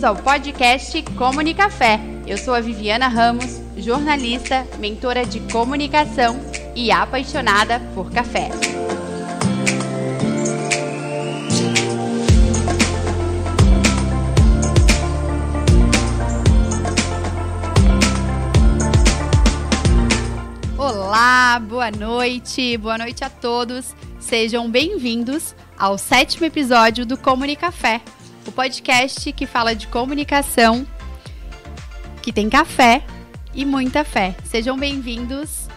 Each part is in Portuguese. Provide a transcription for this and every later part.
Bem-vindos ao podcast Comunicafé. Eu sou a Viviana Ramos, jornalista, mentora de comunicação e apaixonada por café. Olá, boa noite, boa noite a todos. Sejam bem-vindos ao sétimo episódio do Comunicafé, o podcast que fala de comunicação, que tem café e muita fé. Sejam bem-vindos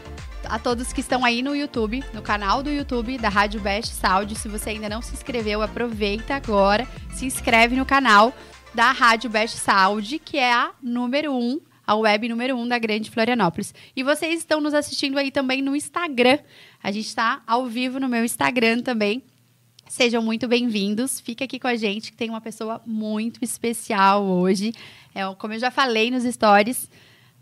a todos que estão aí no YouTube, no canal do YouTube da Rádio Best Saúde. Se você ainda não se inscreveu, aproveita agora, se inscreve no canal da Rádio Best Saúde, que é a número 1 um a web número 1 um da Grande Florianópolis. E vocês estão nos assistindo aí também no Instagram. A gente está ao vivo no meu Instagram também. Sejam muito bem-vindos. Fica aqui com a gente, que tem uma pessoa muito especial hoje. É, como eu já falei nos stories,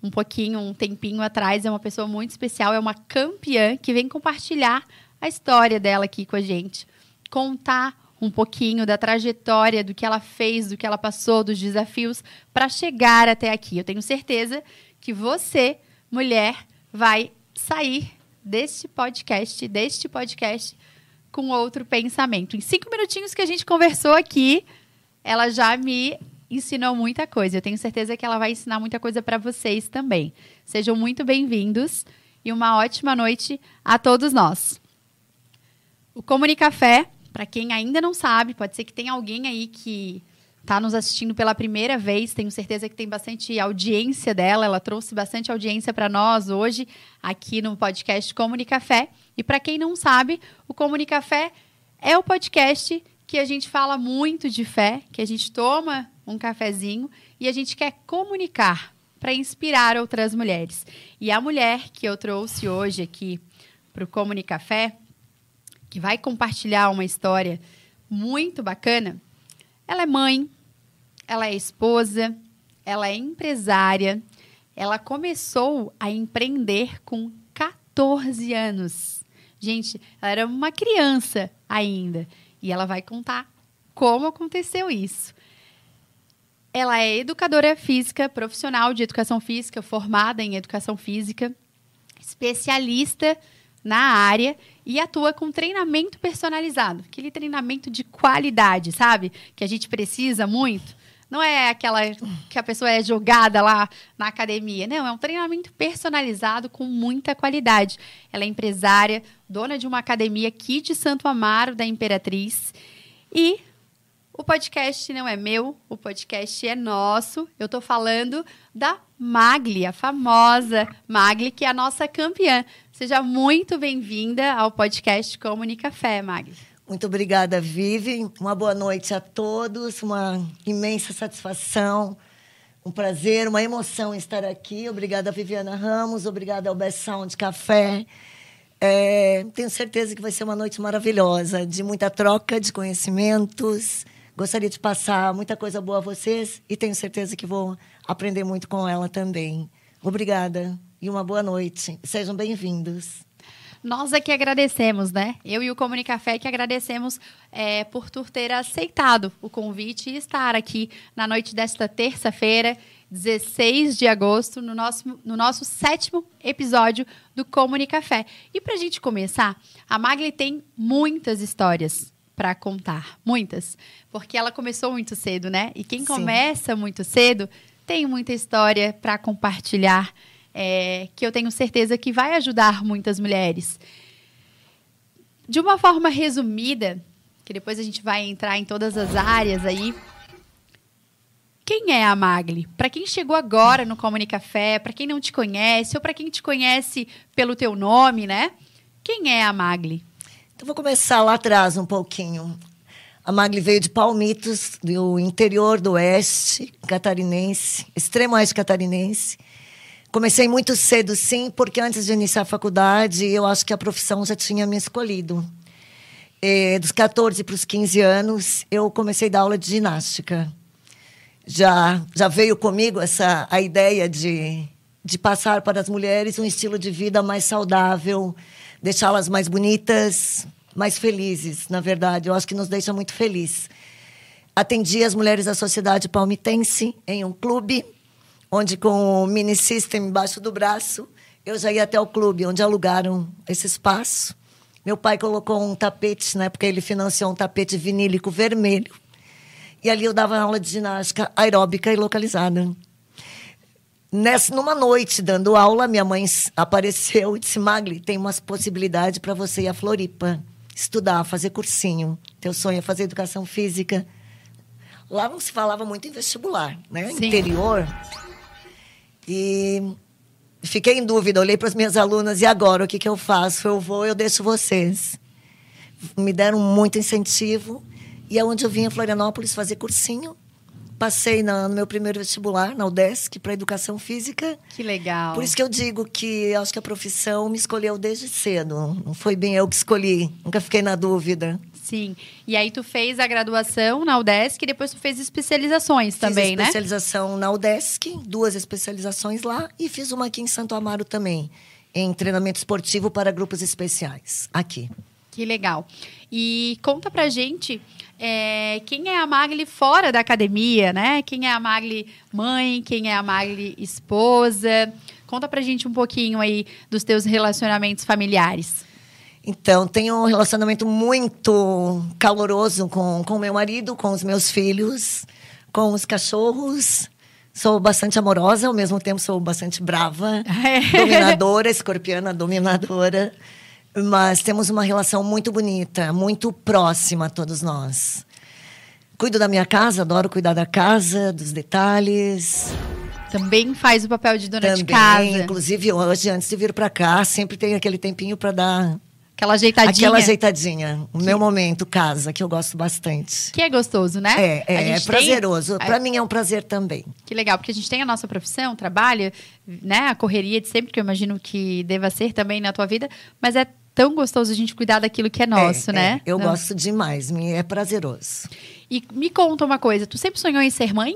um pouquinho, um tempinho atrás, é uma pessoa muito especial, é uma campeã que vem compartilhar a história dela aqui com a gente. Contar um pouquinho da trajetória, do que ela fez, do que ela passou, dos desafios para chegar até aqui. Eu tenho certeza que você, mulher, vai sair deste podcast, deste podcast, com outro pensamento. Em cinco minutinhos que a gente conversou aqui, ela já me ensinou muita coisa. Eu tenho certeza que ela vai ensinar muita coisa para vocês também. Sejam muito bem-vindos e uma ótima noite a todos nós. O Comunicafé para quem ainda não sabe, pode ser que tenha alguém aí que está nos assistindo pela primeira vez, tenho certeza que tem bastante audiência dela, ela trouxe bastante audiência para nós hoje aqui no podcast Comunicafé. E para quem não sabe, o Comunicafé é o podcast que a gente fala muito de fé, que a gente toma um cafezinho e a gente quer comunicar para inspirar outras mulheres. E a mulher que eu trouxe hoje aqui para o Comunicafé que vai compartilhar uma história muito bacana, ela é mãe, ela é esposa, ela é empresária. Ela começou a empreender com 14 anos. Gente, ela era uma criança ainda. E ela vai contar como aconteceu isso. Ela é educadora física, profissional de educação física, formada em educação física, especialista na área e atua com treinamento personalizado, aquele treinamento de qualidade, sabe? Que a gente precisa muito. Não é aquela que a pessoa é jogada lá na academia. Não, é um treinamento personalizado com muita qualidade. Ela é empresária, dona de uma academia aqui de Santo Amaro, da Imperatriz. E o podcast não é meu, o podcast é nosso. Eu estou falando da Magli, a famosa Magli, que é a nossa campeã. Seja muito bem-vinda ao podcast Comunicafé, Magli. Muito obrigada, Vivi. Uma boa noite a todos. Uma imensa satisfação, um prazer, uma emoção estar aqui. Obrigada, Viviana Ramos. Obrigada ao Best Sound Café. É, tenho certeza que vai ser uma noite maravilhosa, de muita troca de conhecimentos. Gostaria de passar muita coisa boa a vocês e tenho certeza que vou aprender muito com ela também. Obrigada e uma boa noite. Sejam bem-vindos. Nós aqui agradecemos, né? Eu e o Comunicafé que agradecemos é, por tu ter aceitado o convite e estar aqui na noite desta terça-feira, 16 de agosto, no nosso, no nosso sétimo episódio do Comunicafé. E para a gente começar, a Magli tem muitas histórias para contar, muitas, porque ela começou muito cedo, né? E quem Sim. começa muito cedo tem muita história para compartilhar, é, que eu tenho certeza que vai ajudar muitas mulheres. De uma forma resumida, que depois a gente vai entrar em todas as áreas aí. Quem é a Magli? Para quem chegou agora no Comunicafé, para quem não te conhece, ou para quem te conhece pelo teu nome, né? Quem é a Magli? Então, vou começar lá atrás um pouquinho. A Magli veio de Palmitos, do interior do oeste catarinense, extremo oeste catarinense. Comecei muito cedo, sim, porque antes de iniciar a faculdade, eu acho que a profissão já tinha me escolhido. E, dos 14 para os 15 anos, eu comecei a dar aula de ginástica. Já, já veio comigo essa a ideia de, de passar para as mulheres um estilo de vida mais saudável, deixá-las mais bonitas, mais felizes, na verdade. Eu acho que nos deixa muito felizes. Atendi as mulheres da sociedade palmitense em um clube, onde com o mini system embaixo do braço, eu já ia até o clube, onde alugaram esse espaço. Meu pai colocou um tapete, na época ele financiou um tapete vinílico vermelho. E ali eu dava aula de ginástica aeróbica e localizada. Nessa, numa noite, dando aula, minha mãe apareceu e disse: Magli, tem umas possibilidades para você ir a Floripa, estudar, fazer cursinho. Teu sonho é fazer educação física. Lá não se falava muito em vestibular, né? Sim. Interior. E fiquei em dúvida, olhei para as minhas alunas, e agora o que, que eu faço? Eu vou, eu deixo vocês. Me deram muito incentivo. E é onde eu vim a Florianópolis fazer cursinho. Passei na, no meu primeiro vestibular, na UDESC, para Educação Física. Que legal. Por isso que eu digo que acho que a profissão me escolheu desde cedo. Não foi bem eu que escolhi. Nunca fiquei na dúvida. Sim. E aí tu fez a graduação na UDESC e depois tu fez especializações também, fiz né? especialização na UDESC, duas especializações lá, e fiz uma aqui em Santo Amaro também, em treinamento esportivo para grupos especiais, aqui. Que legal. E conta pra gente é, quem é a Magli fora da academia, né? Quem é a Magli mãe, quem é a Magli esposa. Conta pra gente um pouquinho aí dos teus relacionamentos familiares. Então, tenho um relacionamento muito caloroso com o meu marido, com os meus filhos, com os cachorros. Sou bastante amorosa, ao mesmo tempo sou bastante brava, dominadora, escorpiana dominadora. Mas temos uma relação muito bonita, muito próxima, todos nós. Cuido da minha casa, adoro cuidar da casa, dos detalhes. Também faz o papel de dona Também, de casa. inclusive hoje, antes de vir para cá, sempre tem aquele tempinho para dar Aquela ajeitadinha. aquela ajeitadinha. O meu momento, casa, que eu gosto bastante. Que é gostoso, né? É, é, é tem- prazeroso. a- Para mim é um prazer também. Que legal, porque a gente tem a nossa profissão, trabalha, né? A correria de sempre, que eu imagino que deva ser também na tua vida, mas é tão gostoso a gente cuidar daquilo que é nosso, É, né? é, eu Não. gosto demais, me é prazeroso. E me conta uma coisa, tu sempre sonhou em ser mãe?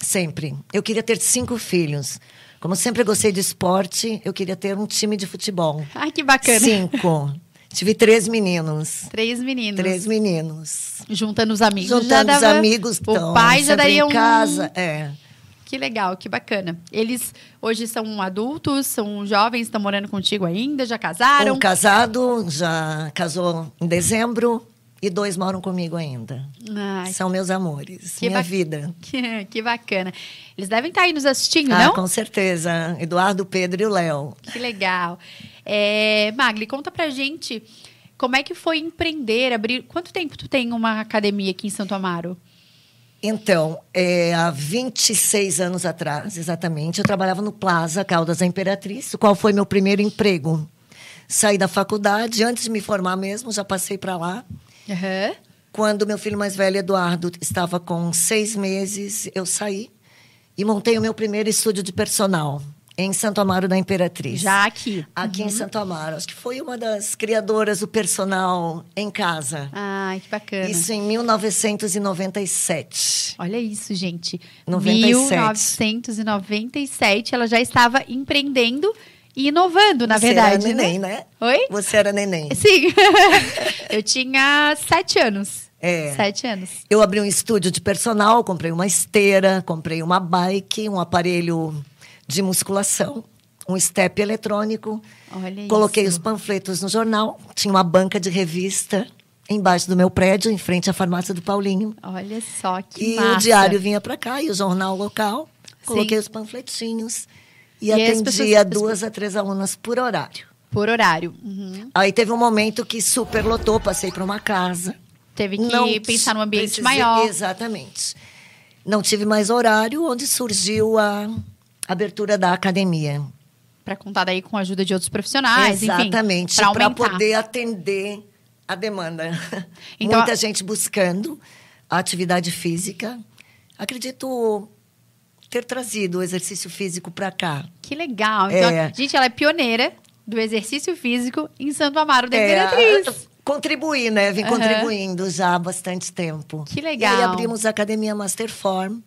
Sempre. Eu queria ter cinco filhos. Como sempre gostei de esporte, eu queria ter um time de futebol. Ai, que bacana. Cinco. Tive três meninos. Três meninos. Três meninos. Juntando os amigos. Juntando os amigos, O então, pai já daria em um. casa. É. Que legal, que bacana. Eles hoje são adultos, são jovens, estão morando contigo ainda, já casaram? Um casado, já casou em dezembro, e dois moram comigo ainda. Ai, São meus amores, Que minha vida. que, que bacana. Eles devem estar aí nos assistindo, Ah, não? com certeza. Eduardo, Pedro e o Léo. Que legal. É, Magli, conta pra gente como é que foi empreender, abrir. Quanto tempo tu tem uma academia aqui em Santo Amaro? Então, é, há 26 anos atrás, exatamente, eu trabalhava no Plaza Caldas da Imperatriz, o qual foi meu primeiro emprego. Saí da faculdade, antes de me formar mesmo, já passei para lá. Aham. Quando meu filho mais velho, Eduardo, estava com seis meses, eu saí e montei o meu primeiro estúdio de personal em Santo Amaro da Imperatriz. Já aqui. Aqui em Santo Amaro. Acho que foi uma das criadoras do personal em casa. Ai, que bacana. Isso em 1997. Olha isso, gente. 97. 1997, ela já estava empreendendo e inovando, na Você verdade. era neném, né? né? Oi? Você era neném. Sim. eu tinha sete anos. É. Sete anos. Eu abri um estúdio de personal, comprei uma esteira, comprei uma bike, um aparelho de musculação, um step eletrônico. Olha Coloquei isso. os panfletos no jornal, tinha uma banca de revista embaixo do meu prédio, em frente à farmácia do Paulinho. Olha só que e massa. o diário vinha para cá e o jornal local. Coloquei Sim. os panfletinhos e, E atendia pessoas- duas a três alunas por horário. Por horário. Uhum. Aí teve um momento que superlotou, passei para uma casa. Teve que Não pensar num ambiente precisei- maior. Exatamente. Não tive mais horário, onde surgiu a abertura da academia. Para contar daí com a ajuda de outros profissionais, Exatamente. Para poder atender a demanda. Então, Muita a- gente buscando a atividade física. Acredito ter trazido o exercício físico para cá. Que legal. Então, É. gente, ela é pioneira do exercício físico em Santo Amaro da É, Imperatriz. contribuir, né? Vim Aham. contribuindo já há bastante tempo. Que E legal. aí abrimos a Academia Masterform,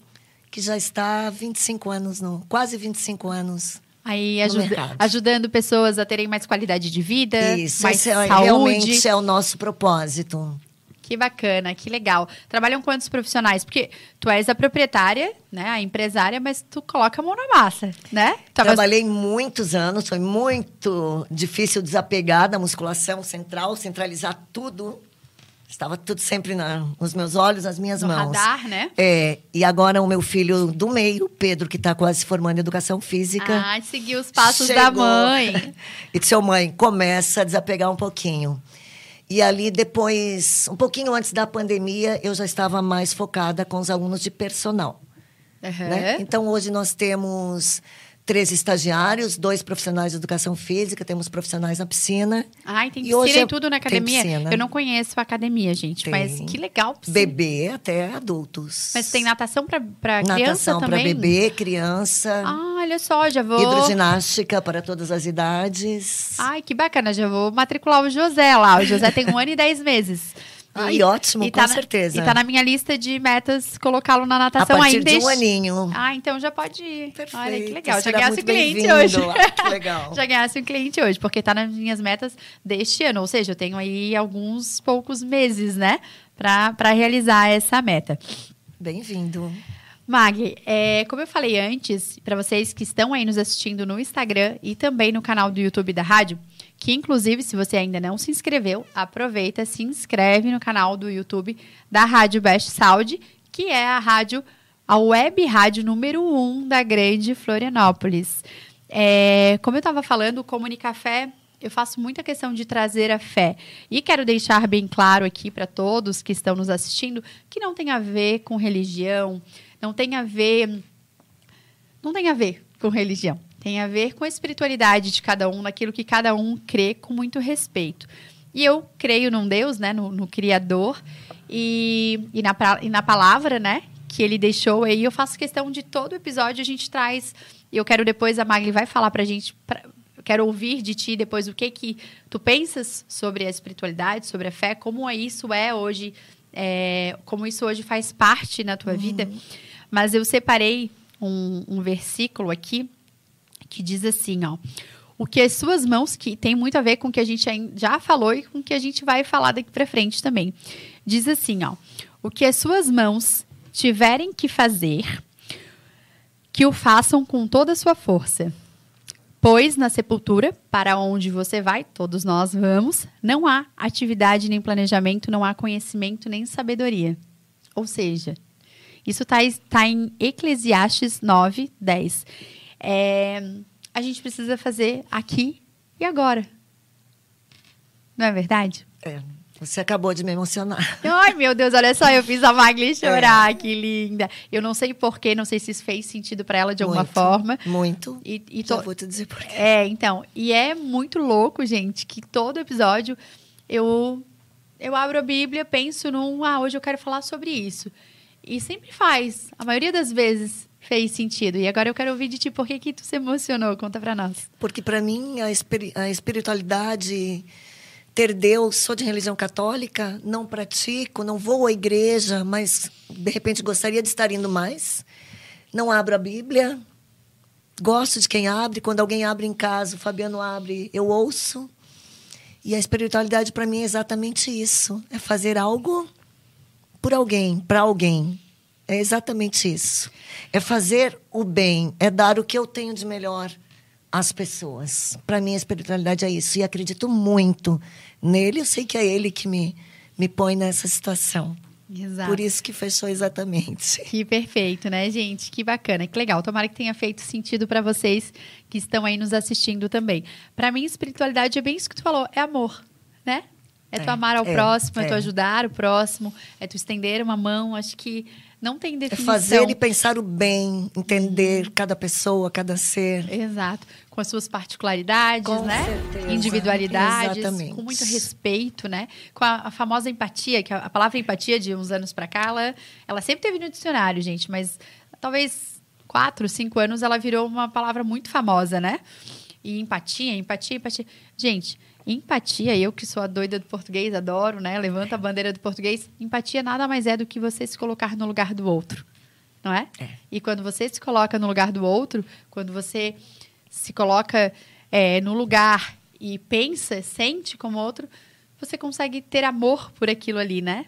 que já está há 25 anos, no, quase 25 anos. Aí ajuda- ajudando pessoas a terem mais qualidade de vida, Isso, mais esse é, saúde. realmente é o nosso propósito. Que bacana, que legal. Trabalham quantos profissionais? Porque tu és a proprietária, né, a empresária, mas tu coloca a mão na massa, né? Tava... Trabalhei muitos anos, foi muito difícil desapegar da musculação central, centralizar tudo Estava tudo sempre na, nos meus olhos, nas minhas no mãos. radar, né? É. E agora o meu filho do meio, Pedro, que está quase se formando em educação física. Ah, seguiu os passos chegou. da mãe. e disse, seu mãe, começa a desapegar um pouquinho. E ali depois, um pouquinho antes da pandemia, eu já estava mais focada com os alunos de personal. Uhum. Né? Então hoje nós temos três estagiários, dois profissionais de educação física, temos profissionais na piscina. Ai, tem piscina e, e tudo na academia? Eu não conheço a academia, gente, tem. mas que legal. Piscina. Bebê até adultos. Mas tem natação para criança natação também? Natação para bebê, criança. Ah, olha só, já vou... Hidroginástica para todas as idades. Ai, que bacana, já vou matricular o José lá. O José tem um ano e dez meses. Ai, ótimo, e com tá certeza. Na, e tá na minha lista de metas colocá-lo na natação A partir ainda. de um aninho. Ah, então já pode ir. Perfeito. Olha que legal. Já ganhasse um cliente hoje. Ah, que legal. já ganhasse um cliente hoje, porque tá nas minhas metas deste ano. Ou seja, eu tenho aí alguns poucos meses, né? para realizar essa meta. Bem-vindo. Mag, é, como eu falei antes, para vocês que estão aí nos assistindo no Instagram e também no canal do YouTube da rádio, que inclusive, se você ainda não se inscreveu, aproveita, se inscreve no canal do YouTube da Rádio Best Saúde, que é a rádio, a web rádio número um da grande Florianópolis. É, como eu estava falando, o Comunicafé eu faço muita questão de trazer a fé. E quero deixar bem claro aqui para todos que estão nos assistindo que não tem a ver com religião, não tem a ver. Não tem a ver com religião. Tem a ver com a espiritualidade de cada um, naquilo que cada um crê com muito respeito. E eu creio num Deus, né, no, no Criador e, e, na, e na palavra, né, que ele deixou aí. Eu faço questão de todo episódio a gente traz. E eu quero depois, a Magli vai falar pra gente. Pra, eu quero ouvir de ti depois o que que tu pensas sobre a espiritualidade, sobre a fé, como isso é hoje, é, como isso hoje faz parte na tua uhum. vida. Mas eu separei um, um versículo aqui que diz assim, ó. O que as suas mãos, que tem muito a ver com o que a gente já falou e com o que a gente vai falar daqui para frente também. Diz assim, ó. O que as suas mãos tiverem que fazer, que o façam com toda a sua força. Pois na sepultura, para onde você vai, todos nós vamos, não há atividade nem planejamento, não há conhecimento nem sabedoria. Ou seja, isso está tá em Eclesiastes 9, 10 é, a gente precisa fazer aqui e agora. Não é verdade? É. Você acabou de me emocionar. Ai, meu Deus, olha só, eu fiz a Magli chorar, é. que linda. Eu não sei porquê, não sei se isso fez sentido para ela de alguma muito, forma. Muito. E, e to... Já vou te dizer porquê. É, então. E é muito louco, gente, que todo episódio eu, eu abro a Bíblia, penso num, ah, hoje eu quero falar sobre isso. E sempre faz, a maioria das vezes, fez sentido. E agora eu quero ouvir de ti, por que, que tu se emocionou? Conta para nós. Porque para mim a, espir a espiritualidade, ter Deus, sou de religião católica, não pratico, não vou à igreja, mas de repente gostaria de estar indo mais. Não abro a Bíblia, gosto de quem abre. Quando alguém abre em casa, o Fabiano abre, eu ouço. E a espiritualidade para mim é exatamente isso: é fazer algo por alguém, para alguém. É exatamente isso. É fazer o bem, é dar o que eu tenho de melhor às pessoas. Para mim, a espiritualidade é isso. E acredito muito nele. Eu sei que é ele que me, me põe nessa situação. Exato. Por isso que fechou exatamente. Que perfeito, né, gente? Que bacana, que legal. Tomara que tenha feito sentido para vocês que estão aí nos assistindo também. Para mim, espiritualidade é bem isso que tu falou, é amor, né? É, é tu amar ao é, próximo, é, é tu ajudar o próximo, é tu estender uma mão. Acho que não tem definição. É fazer e pensar o bem, entender uhum. cada pessoa, cada ser. Exato. Com as suas particularidades, com né? Certeza. Individualidades. Exatamente. Com muito respeito, né? Com a, a famosa empatia, que a, a, palavra empatia de uns anos para cá, ela, ela sempre teve no dicionário, gente, mas talvez quatro, cinco anos ela virou uma palavra muito famosa, né? E empatia, empatia, empatia. Gente, Empatia, eu que sou a doida do português, adoro, né? Levanta a bandeira do português. Empatia nada mais é do que você se colocar no lugar do outro, não é? é. E quando você se coloca no lugar do outro, quando você se coloca é, no lugar e pensa, sente como outro, você consegue ter amor por aquilo ali, né?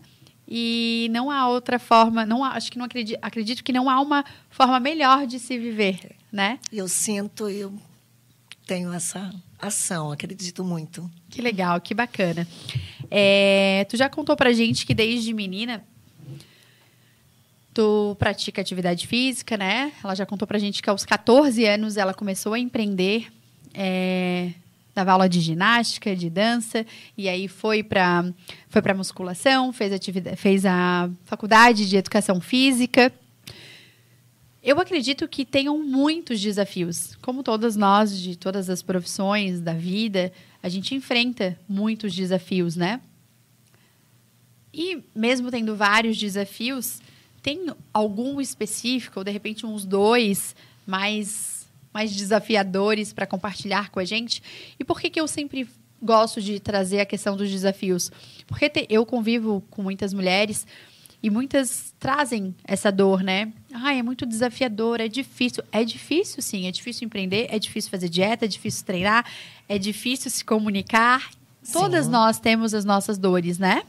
e não há outra forma, não há, acho que não acredito, acredito que não há uma forma melhor de se viver, né? Eu sinto, eu tenho essa ação, acredito muito. Que legal, que bacana. É, tu já contou pra gente que desde menina tu pratica atividade física, né? Ela já contou pra gente que aos 14 anos ela começou a empreender. É, dava aula de ginástica, de dança, e aí foi para foi para musculação, fez atividade, fez a faculdade de educação física. Eu acredito que tenham muitos desafios, como todas nós de todas as profissões da vida, a gente enfrenta muitos desafios, né? E mesmo tendo vários desafios, tem algum específico, ou de repente uns dois mais mais desafiadores para compartilhar com a gente. E por que, que eu sempre gosto de trazer a questão dos desafios? Porque te, eu convivo com muitas mulheres e muitas trazem essa dor, né? Ai, é muito desafiador, é difícil. É difícil, sim. É difícil empreender, é difícil fazer dieta, é difícil treinar, é difícil se comunicar. Sim. Todas nós temos as nossas dores, né?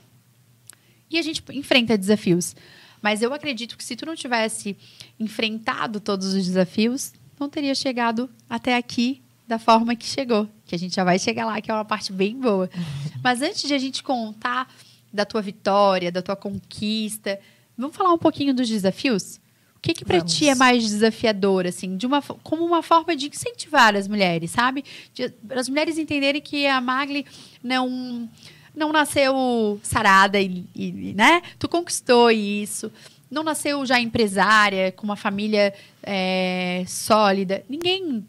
E a gente enfrenta desafios. Mas eu acredito que se tu não tivesse enfrentado todos os desafios, não teria chegado até aqui da forma que chegou. Que a gente já vai chegar lá, que é uma parte bem boa. Mas antes de a gente contar da tua vitória, da tua conquista, vamos falar um pouquinho dos desafios? O que, que para ti é mais desafiador, assim, de uma, como uma forma de incentivar as mulheres, sabe? Para as mulheres entenderem que a Magli não não nasceu sarada e, e, né? Tu conquistou isso não nasceu já empresária, com uma família é, sólida. Ninguém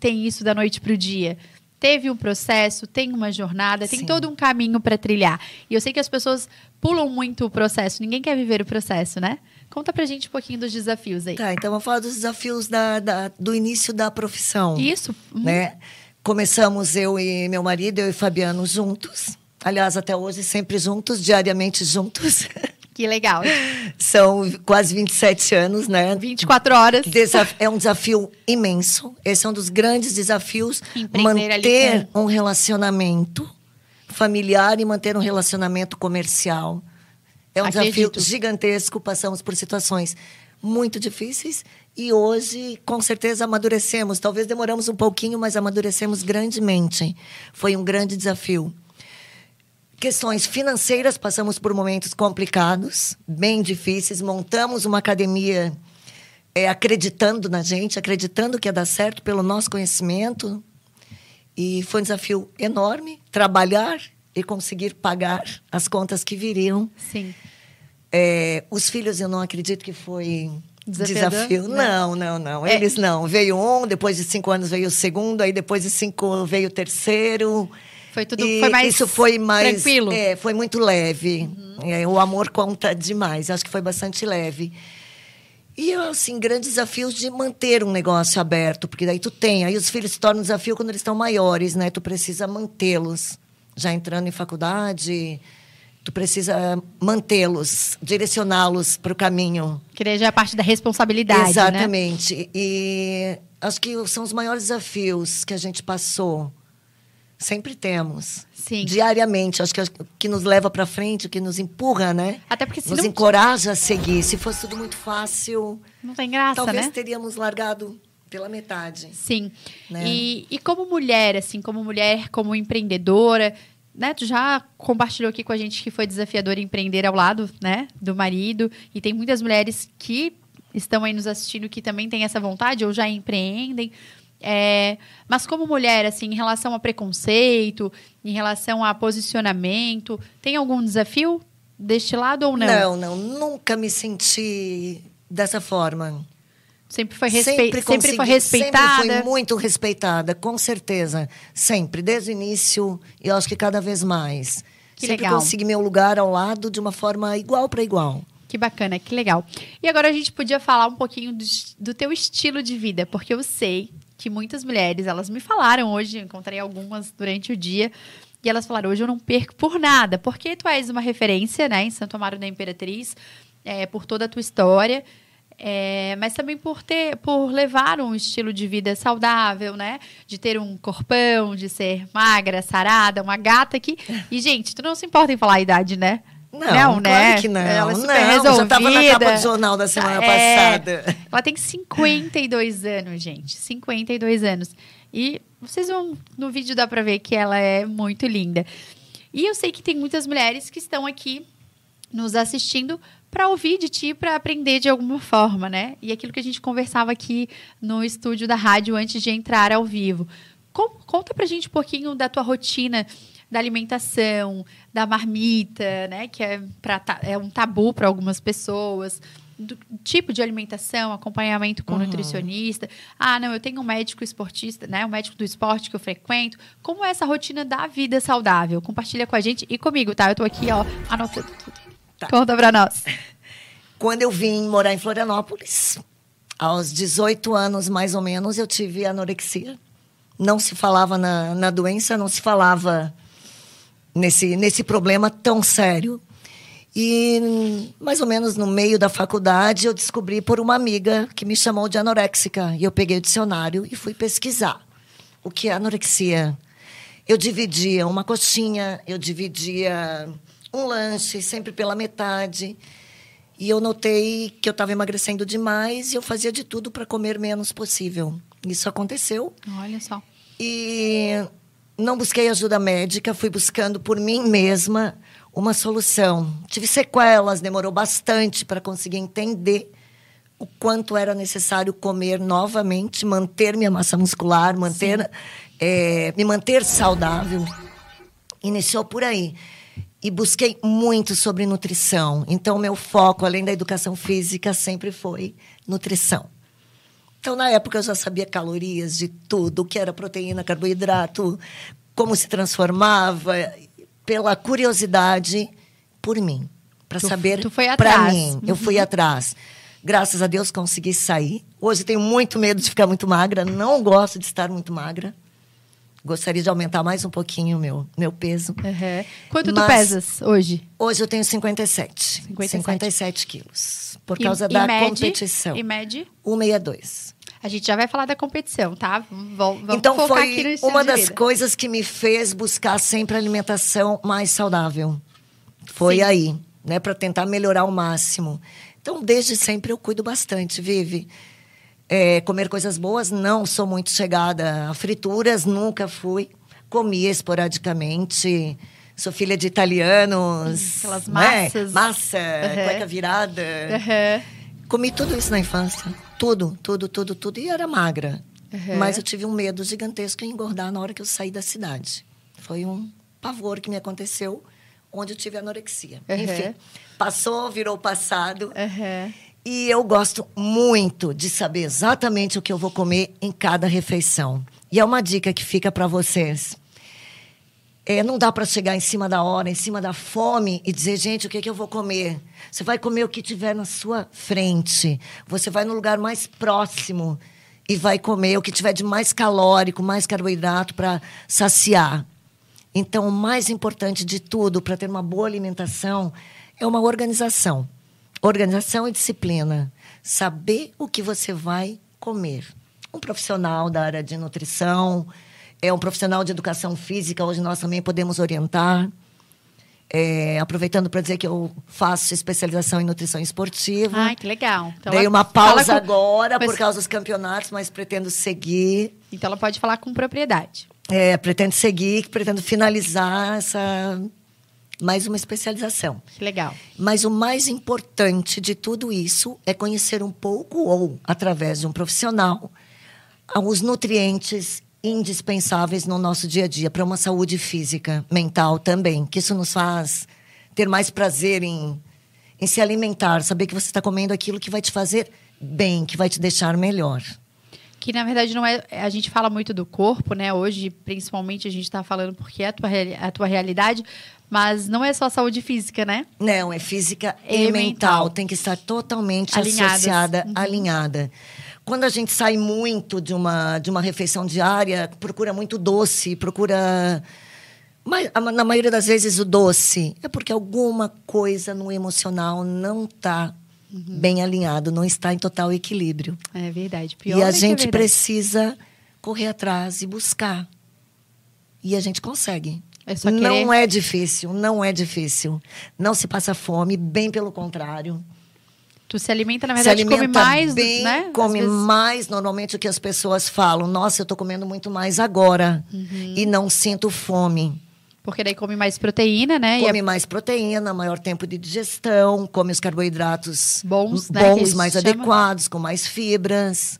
tem isso da noite para o dia. Teve um processo, tem uma jornada, tem Sim. todo um caminho para trilhar. E eu sei que as pessoas pulam muito o processo. Ninguém quer viver o processo, né? Conta pra gente um pouquinho dos desafios aí. Tá, então vamos falar dos desafios da, da do início da profissão. Isso. Uhum. Né? Começamos eu e meu marido, eu e Fabiano juntos. Aliás, até hoje sempre juntos, diariamente juntos. Que legal. São quase 27 anos, né? 24 horas. É um desafio imenso. Esse é um dos grandes desafios. Empreender manter um relacionamento familiar e manter um relacionamento comercial. É um Acredito. desafio gigantesco. Passamos por situações muito difíceis e hoje, com certeza, amadurecemos. Talvez demoramos um pouquinho, mas amadurecemos grandemente. Foi um grande desafio questões financeiras, passamos por momentos complicados, bem difíceis. Montamos uma academia é, acreditando na gente, acreditando que ia dar certo pelo nosso conhecimento. E foi um desafio enorme trabalhar e conseguir pagar as contas que viriam. Sim. É, os filhos, eu não acredito que foi desafio. Né? Não, não, não. É. Eles não. Veio um, depois de cinco anos veio o segundo, aí depois de cinco veio o terceiro. Foi tudo e foi mais isso foi mais tranquilo. É, foi muito leve. Uhum. É, o amor conta demais. Acho que foi bastante leve. E assim, grandes desafios de manter um negócio aberto, porque daí tu tem, aí os filhos se tornam um desafio quando eles estão maiores, né? Tu precisa mantê-los, já entrando em faculdade, tu precisa mantê-los, direcioná-los para o caminho. Que já é parte da responsabilidade, né? Exatamente. Né? E acho que são os maiores desafios que a gente passou Sempre temos. Sim. Diariamente. Acho que o que nos leva para frente, o que nos empurra, né? Até porque se nos não... encoraja a seguir. Se fosse tudo muito fácil. Não tem graça, talvez né? teríamos largado pela metade. Sim. Né? E, e como mulher, assim, como mulher, como empreendedora, né? Tu já compartilhou aqui com a gente que foi desafiador empreender ao lado, né? Do marido. E tem muitas mulheres que estão aí nos assistindo que também têm essa vontade ou já empreendem. É, mas como mulher, assim, em relação a preconceito, em relação a posicionamento, tem algum desafio deste lado ou não? Não, não, nunca me senti dessa forma. Sempre foi, respe... sempre, sempre foi respeitada? Sempre fui muito respeitada, com certeza. Sempre, desde o início, e acho que cada vez mais. Que sempre legal. consegui meu lugar ao lado de uma forma igual para igual. Que bacana, que legal. E agora a gente podia falar um pouquinho do, do teu estilo de vida, porque eu sei que muitas mulheres, elas me falaram hoje, encontrei algumas durante o dia, e elas falaram: hoje eu não perco por nada, porque tu és uma referência, né, em Santo Amaro da Imperatriz, é, por toda a tua história. É, mas também por ter, por levar um estilo de vida saudável, né? De ter um corpão, de ser magra, sarada, uma gata que. E, gente, tu não se importa em falar a idade, né? Não, não né? claro que não. Ela é super não, resolvida. já estava na capa do jornal da semana É, passada. Ela tem 52 anos, gente. 52 anos. E vocês vão. No vídeo dá pra ver que ela é muito linda. E eu sei que tem muitas mulheres que estão aqui nos assistindo para ouvir de ti, para aprender de alguma forma, né? E aquilo que a gente conversava aqui no estúdio da rádio antes de entrar ao vivo. Com- conta pra gente um pouquinho da tua rotina da alimentação, da marmita, né? Que é, pra é um tabu para algumas pessoas. Do tipo de alimentação, acompanhamento com nutricionista. Ah, não, eu tenho um médico esportista, né? Um médico do esporte que eu frequento. Como é essa rotina da vida saudável? Compartilha com a gente e comigo, tá? Eu tô aqui, ó, anotando tudo. Tá. Conta pra nós. Quando eu vim morar em Florianópolis, aos 18 anos mais ou menos, eu tive anorexia. Não se falava na, na doença, não se falava nesse, nesse problema tão sério. E mais ou menos no meio da faculdade, eu descobri por uma amiga que me chamou de anoréxica. E eu peguei o dicionário e fui pesquisar o que é anorexia. Eu dividia uma coxinha, eu dividia um lanche, sempre pela metade. E eu notei que eu estava emagrecendo demais e eu fazia de tudo para comer menos possível. Isso aconteceu. Olha só. E não busquei ajuda médica, fui buscando por mim mesma uma solução. Tive sequelas, demorou bastante para conseguir entender o quanto era necessário comer novamente, manter minha massa muscular, manter, eh, me manter saudável. Iniciou por aí. E busquei muito sobre nutrição. Então, meu foco, além da educação física, sempre foi nutrição. Então, na época, eu já sabia calorias de tudo, o que era proteína, carboidrato, como se transformava, pela curiosidade por mim, para saber para mim. Eu fui atrás. Graças a Deus consegui sair. Hoje tenho muito medo de ficar muito magra, não gosto de estar muito magra. Gostaria de aumentar mais um pouquinho o meu, meu peso. Uhum. Quanto tu Mas- pesas hoje? Hoje eu tenho 57. 57. 57 quilos. Por E- causa e da mede- competição. E mede? 162. A gente já vai falar da competição, tá? Vamos, então focar aqui no foi estilo uma das coisas que me fez buscar sempre a alimentação mais saudável. Foi Sim. aí, né, para tentar melhorar ao máximo. Então, desde sempre eu cuido bastante, Vive. É, comer coisas boas, não sou muito chegada a frituras, nunca fui. Comia esporadicamente. Sou filha de italianos. Aquelas né? massas. Massa, Uhum. cueca virada. Uhum. Comi tudo isso na infância. Tudo, tudo, tudo, tudo. E era magra. Uhum. Mas eu tive um medo gigantesco em engordar na hora que eu saí da cidade. Foi um pavor que me aconteceu, onde eu tive anorexia. Enfim, passou, virou passado. Uhum. E eu gosto muito de saber exatamente o que eu vou comer em cada refeição. E é uma dica que fica para vocês. É, não dá para chegar em cima da hora, em cima da fome e dizer, gente, o que, que eu vou comer? Você vai comer o que tiver na sua frente. Você vai no lugar mais próximo e vai comer o que tiver de mais calórico, mais carboidrato para saciar. Então, o mais importante de tudo para ter uma boa alimentação é uma organização. Organização e disciplina. Saber o que você vai comer. Um profissional da área de nutrição, é um profissional de educação física, hoje nós também podemos orientar. É, aproveitando para dizer que eu faço especialização em nutrição esportiva. Ai, que legal. Então, Dei uma pausa com- agora mas- por causa dos campeonatos, mas pretendo seguir. Então ela pode falar com propriedade. É, pretendo seguir, pretendo finalizar essa mais uma especialização. Que legal. Mas o mais importante de tudo isso é conhecer um pouco, ou através de um profissional, os nutrientes indispensáveis no nosso dia a dia para uma saúde física, mental também, que isso nos faz ter mais prazer em, em se alimentar, saber que você está comendo aquilo que vai te fazer bem, que vai te deixar melhor. Que na verdade não é. A gente fala muito do corpo, né? Hoje, principalmente, a gente está falando porque é a tua, a tua realidade, mas não é só saúde física, né? Não, é física E e, mental. mental. Tem que estar totalmente Alinhadas. associada, Uhum. alinhada. Quando a gente sai muito de uma, de uma refeição diária, procura muito doce, procura. Mas, na maioria das vezes, o doce é porque alguma coisa no emocional não está Uhum. bem alinhado, não está em total equilíbrio. É verdade. Pior e é a que é gente precisa correr atrás e buscar. E a gente consegue. É só Não é difícil, não é difícil. Não se passa fome, bem pelo contrário. Tu se alimenta, na verdade, alimenta come mais, bem, né? Come vezes- mais normalmente o que as pessoas falam. Nossa, eu estou comendo muito mais agora Uhum. e não sinto fome. Porque daí come mais proteína, né? E é Come mais proteína, maior tempo de digestão, come os carboidratos Bons, né, bons eles mais chamam. adequados, com mais fibras.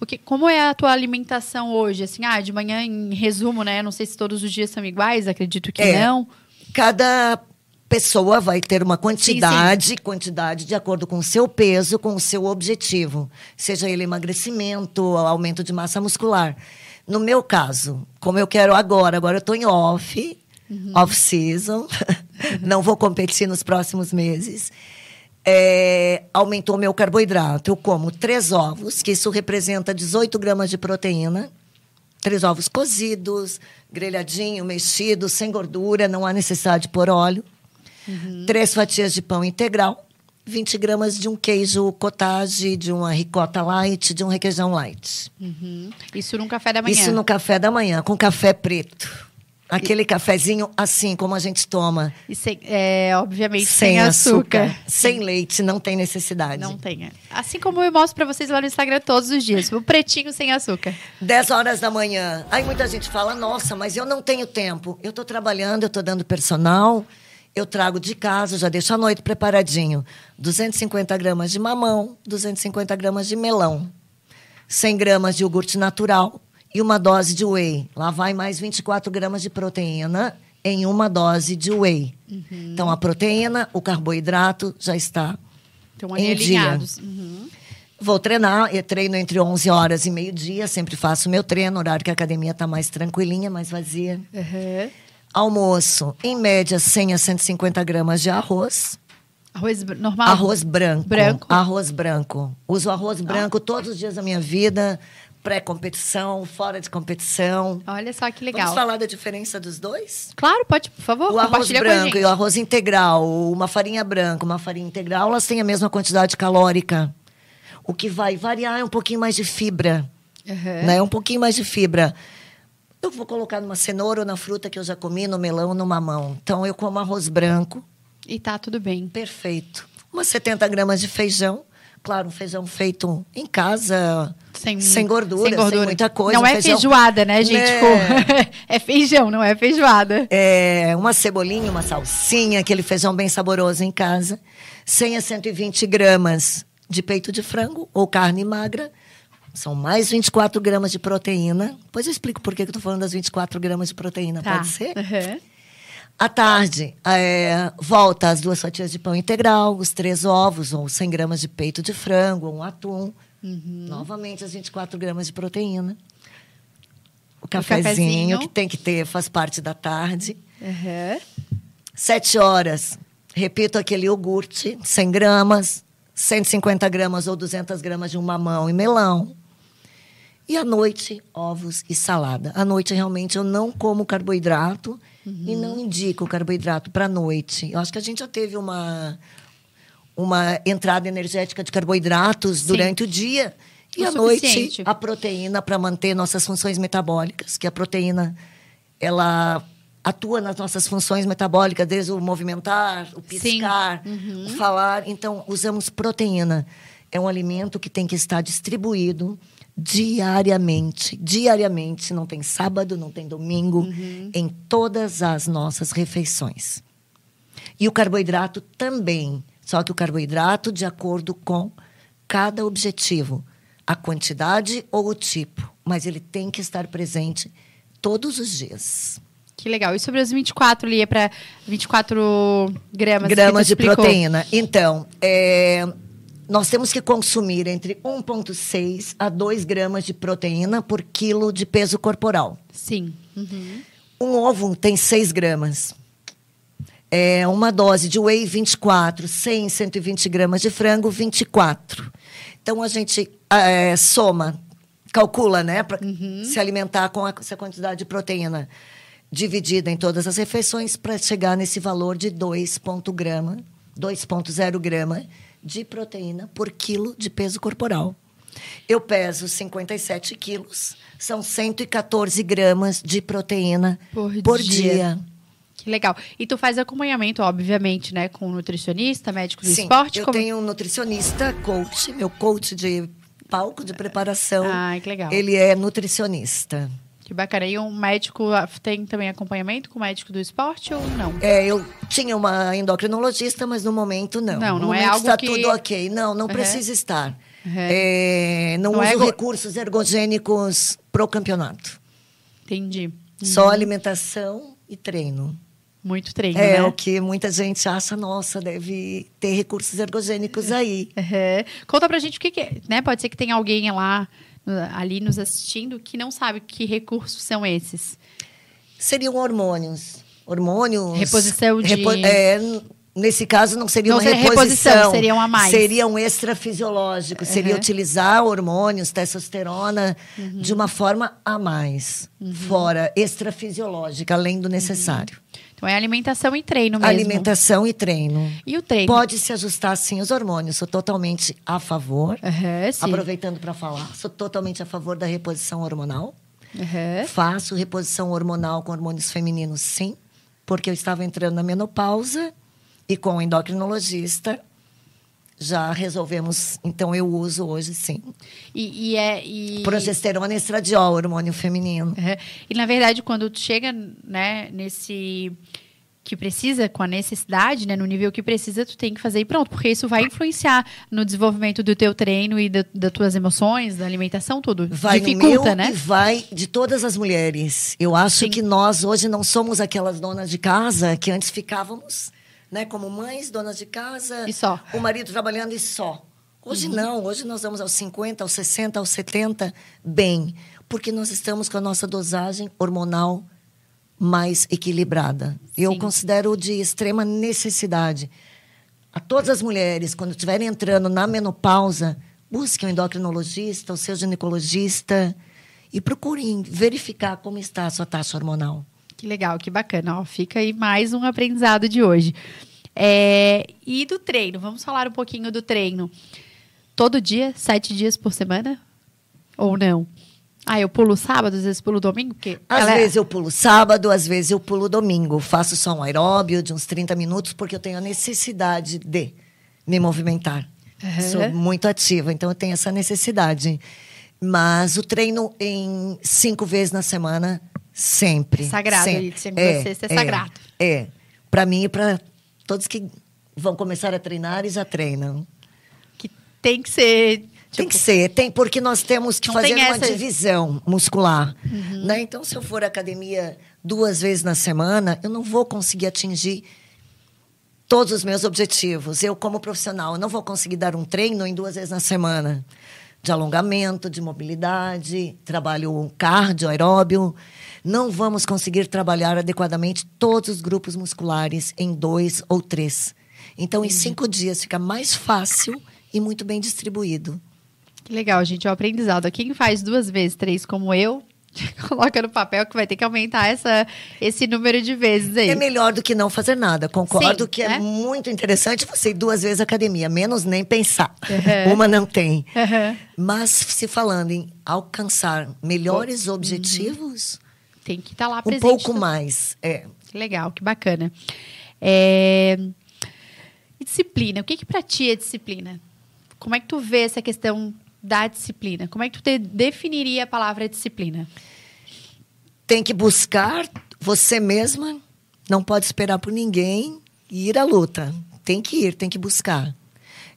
O que, como é a tua alimentação hoje? Assim, ah, de manhã, em resumo, né? Não sei se todos os dias são iguais, acredito que É. não. Cada pessoa vai ter uma quantidade, quantidade de acordo com o seu peso, com o seu objetivo, seja ele emagrecimento, aumento de massa muscular. No meu caso, como eu quero agora, agora eu estou em off, off season, não vou competir nos próximos meses. É, aumentou meu carboidrato. Eu como três ovos, que isso representa 18 gramas de proteína. Três ovos cozidos, grelhadinho, mexido, sem gordura, não há necessidade de pôr óleo. Três fatias de pão integral, 20 gramas de um queijo cottage, de uma ricota light, de um requeijão light. Uhum. Isso num café da manhã. Isso no café da manhã, com café preto. Aquele cafezinho assim, como a gente toma. E sem- é, obviamente, Sem, sem, açúcar. açúcar. Sem leite, não tem necessidade. Não tem. é. Assim como eu mostro pra vocês lá no Instagram todos os dias. O pretinho sem açúcar. 10 horas da manhã. Aí muita gente fala, nossa, mas eu não tenho tempo. Eu estou trabalhando, eu estou dando personal, eu trago de casa, já deixo à noite preparadinho. 250 gramas de mamão, 250 gramas de melão, 100 gramas de iogurte natural e uma dose de whey. Lá vai mais 24 gramas de proteína em uma dose de whey. Então, a proteína, o carboidrato já está Estão ali Em dia. Uhum. Vou treinar, eu treino entre 11 horas e meio-dia, sempre faço meu treino, horário que a academia está mais tranquilinha, mais vazia. Uhum. Almoço, em média, 100 a 150 gramas de arroz. Arroz normal? Arroz branco. Branco? Arroz branco. Uso arroz branco todos os dias da minha vida, pré-competição, fora de competição. Olha só que legal. Vamos falar da diferença dos dois? Claro, pode, por favor, o arroz branco e o arroz integral, uma farinha branca, uma farinha integral, elas têm a mesma quantidade calórica. O que vai variar é um pouquinho mais de fibra. Uhum. né? Um pouquinho mais de fibra. Eu vou colocar numa cenoura ou na fruta que eu já comi, no melão, no mamão. Então, eu como arroz branco, E tá tudo bem. perfeito. Umas 70 gramas de feijão. Claro, um feijão feito em casa, Sem, sem gordura, sem, gordura. muita coisa. Não um é feijão- feijoada, né, gente? Tipo, é feijão, não é feijoada. É, uma cebolinha, uma salsinha, aquele feijão bem saboroso em casa. 100 a 120 gramas de peito de frango ou carne magra. São mais 24 gramas de proteína. Depois eu explico por que que eu estou falando das 24 gramas de proteína, Tá. pode ser? Uhum. À tarde, é, volta as duas fatias de pão integral, os três ovos, ou 100 gramas de peito de frango, ou um atum. Uhum. Novamente, as 24 gramas de proteína. O cafezinho. cafezinho, que tem que ter, faz parte da tarde. Uhum. Sete horas, repito aquele iogurte, 100 gramas, 150 gramas ou 200 gramas de um mamão e melão. E à noite, ovos e salada. À noite, realmente, eu não como carboidrato e não indico carboidrato para a noite. Eu acho que a gente já teve uma, uma entrada energética de carboidratos Sim. durante o dia. E O à noite, a proteína para manter nossas funções metabólicas, que a proteína ela atua nas nossas funções metabólicas, desde o movimentar, o piscar, Uhum. o falar. Então, usamos proteína. É um alimento que tem que estar distribuído diariamente. Diariamente, não tem sábado, não tem domingo, Uhum. em todas as nossas refeições. E o carboidrato também. Só que o carboidrato de acordo com cada objetivo, a quantidade ou o tipo. Mas ele tem que estar presente todos os dias. Que legal. E sobre as 24 ali, é pra 24 gramas. gramas de proteína. Então, é, nós temos que consumir entre 1,6 a 2 gramas de proteína por quilo de peso corporal. Sim. Uhum. Um ovo tem 6 gramas. É uma dose de whey 24, 100, 120 gramas de frango 24. Então a gente é, soma, calcula, né, para se alimentar com a- essa quantidade de proteína dividida em todas as refeições para chegar nesse valor de 2,0 grama, 2,0 grama de proteína por quilo de peso corporal. Eu peso 57 quilos, são 114 gramas de proteína Por por, dia. dia. Que legal. E tu faz acompanhamento, obviamente, né? Com nutricionista, médico do Sim, esporte? eu como- tenho um nutricionista, coach, meu coach de palco, de preparação. Ai, que legal. Ele é nutricionista. Que bacana. E um médico ah, tem também acompanhamento com o médico do esporte ou não? É, eu tinha uma endocrinologista, mas no momento não. Não, não no é momento algo está que- tudo ok. Não, não Uhum. precisa estar. Uhum. É, não, Não é uso ego- recursos ergogênicos pro campeonato. Entendi. Só alimentação e treino. Muito treino, É né? o que muita gente acha, nossa, deve ter recursos ergogênicos aí. Uhum. Conta pra gente o que, que é, né? Pode ser que tenha alguém lá ali nos assistindo que não sabe que recursos são esses. Seriam hormônios. Hormônios. Reposição de- é, n- nesse caso, não seria Não uma seria reposição, reposição. seriam a mais. Seriam extrafisiológicos. Seria Uhum. utilizar hormônios, testosterona, de uma forma a mais. Uhum. Fora extrafisiológica, além do necessário. Então é alimentação e treino mesmo. Alimentação e treino. E o treino? Pode se ajustar sim os hormônios. Sou totalmente a favor. Uhum. Aproveitando para falar, sou totalmente a favor da reposição hormonal. Uhum. Faço reposição hormonal com hormônios femininos, sim, porque eu estava entrando na menopausa e com o endocrinologista já resolvemos. Então eu uso hoje, sim. E, e é. E... Progesterona e estradiol, hormônio feminino. Uhum. E na verdade, quando tu chega, né, nesse que precisa, com a necessidade, né, no nível que precisa, tu tem que fazer e pronto, porque isso vai influenciar no desenvolvimento do teu treino e da, das tuas emoções, da alimentação, tudo. Vai Dificulta, né? e vai de todas as mulheres. Eu acho Sim. que nós hoje não somos aquelas donas de casa que antes ficávamos, né, como mães, donas de casa. E só. O marido trabalhando e só. Hoje não, hoje nós vamos aos 50, aos 60, aos 70, bem, porque nós estamos com a nossa dosagem hormonal mais equilibrada. Eu Sim. considero de extrema necessidade. A todas as mulheres, quando estiverem entrando na menopausa, busquem um endocrinologista, o seu ginecologista e procurem verificar como está a sua taxa hormonal. Que legal, que bacana. Ó, fica aí mais um aprendizado de hoje. É, e do treino, vamos falar um pouquinho do treino. Todo dia, sete dias por semana? Ou não? Ah, eu pulo sábado, às vezes pulo domingo? Porque Às ela- é vezes eu pulo sábado, às vezes eu pulo domingo. Faço só um aeróbio de uns 30 minutos, porque eu tenho a necessidade de me movimentar. Aham. Sou muito ativa, então eu tenho essa necessidade. Mas o treino em cinco vezes na semana, sempre. Sagrado, sempre. aí, de segunda a sexta é sagrado. É. Para mim e para todos que vão começar a treinar e já treinam. que tem que ser. Tem tipo, que ser, tem, porque nós temos que fazer tem uma essa- Uhum. divisão muscular. Né? Então, se eu for à academia duas vezes na semana, eu não vou conseguir atingir todos os meus objetivos. Eu, como profissional, eu não vou conseguir dar um treino em duas vezes na semana. De alongamento, de mobilidade, trabalho cardio, aeróbio. Não vamos conseguir trabalhar adequadamente todos os grupos musculares em dois ou três. Então, em cinco dias fica mais fácil e muito bem distribuído. Que legal, gente. É um aprendizado. Quem faz duas vezes três como eu, coloca no papel que vai ter que aumentar essa, esse número de vezes aí. É melhor do que não fazer nada. Concordo Sim, que né? é muito interessante você ir duas vezes à academia, menos nem pensar. Uhum. Uma não tem. Aham. Mas se falando em alcançar melhores Uhum. objetivos, Tem que estar lá um presente. pouco também. mais. É. Que legal, que bacana. É, e disciplina. O que, que pra ti é disciplina? Como é que tu vê essa questão da disciplina? Como é que tu definiria a palavra disciplina? Tem que buscar você mesma, não pode esperar por ninguém e ir à luta. Tem que ir, tem que buscar.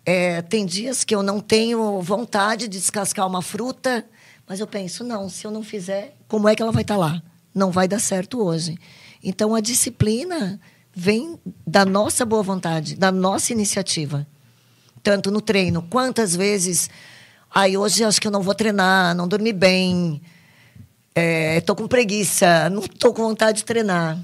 É, tem dias que eu não tenho vontade de descascar uma fruta, mas eu penso, não, se eu não fizer, como é que ela vai estar lá? Não vai dar certo hoje. Então, a disciplina vem da nossa boa vontade, da nossa iniciativa. Tanto no treino, quantas vezes... Ai, hoje acho que eu não vou treinar, não dormi bem, estou com preguiça, não estou com vontade de treinar.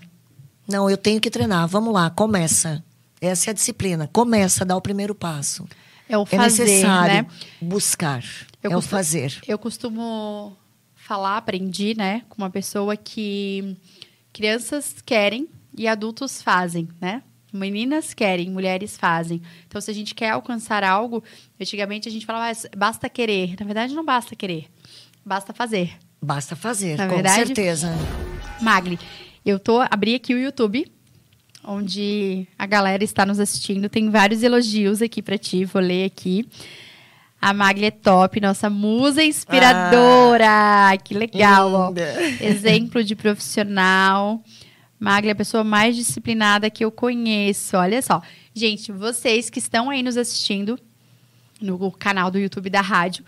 Não, eu tenho que treinar. Vamos lá, começa. Essa é a disciplina. Começa a dar o primeiro passo. É o é fazer, necessário né? buscar. Eu é o costu- fazer. Eu costumo falar, aprendi, né, com uma pessoa que crianças querem e adultos fazem, né? Meninas querem, mulheres fazem. Então, se a gente quer alcançar algo, antigamente a gente falava, "Ah, basta querer. Na verdade, não basta querer, basta fazer. Basta fazer, Na com verdade- certeza. Magli, eu tô abri aqui o YouTube, onde a galera está nos assistindo. Tem vários elogios aqui pra ti, vou ler aqui. A Magli é top, nossa musa inspiradora. que legal. Exemplo de profissional. Magli é a pessoa mais disciplinada que eu conheço. Olha só. Gente, vocês que estão aí nos assistindo no canal do YouTube da rádio.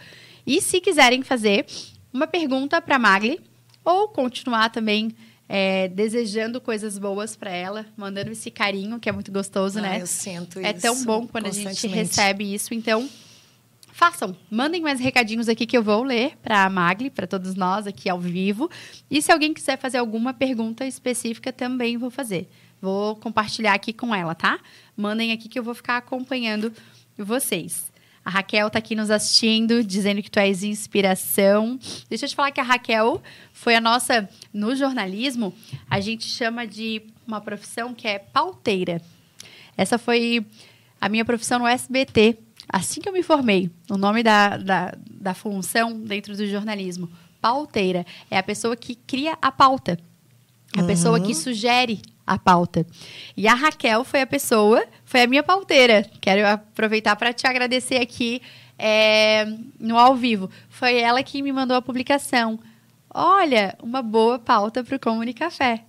E se quiserem fazer uma pergunta para Magli ou continuar também é, desejando coisas boas para ela, mandando esse carinho que é muito gostoso, Ah, né? Eu sinto É isso tão bom quando a gente recebe isso. Então, façam. Mandem mais recadinhos aqui que eu vou ler para a Magli, para todos nós aqui ao vivo. E se alguém quiser fazer alguma pergunta específica, também vou fazer. Vou compartilhar aqui com ela, tá? Mandem aqui que eu vou ficar acompanhando vocês. A Raquel tá aqui nos assistindo, dizendo que tu és inspiração. Deixa eu te falar que a Raquel foi a nossa. No jornalismo, a gente chama de uma profissão que é pauteira. Essa foi a minha profissão no SBT, assim que eu me formei. O nome da, da, da função dentro do jornalismo. Pauteira. É a pessoa que cria a pauta. É a pessoa que sugere a pauta. E a Raquel foi a pessoa, foi a minha pauteira. Quero aproveitar para te agradecer aqui é, no ao vivo. Foi ela que me mandou a publicação. Olha, uma boa pauta para o Comunicafé.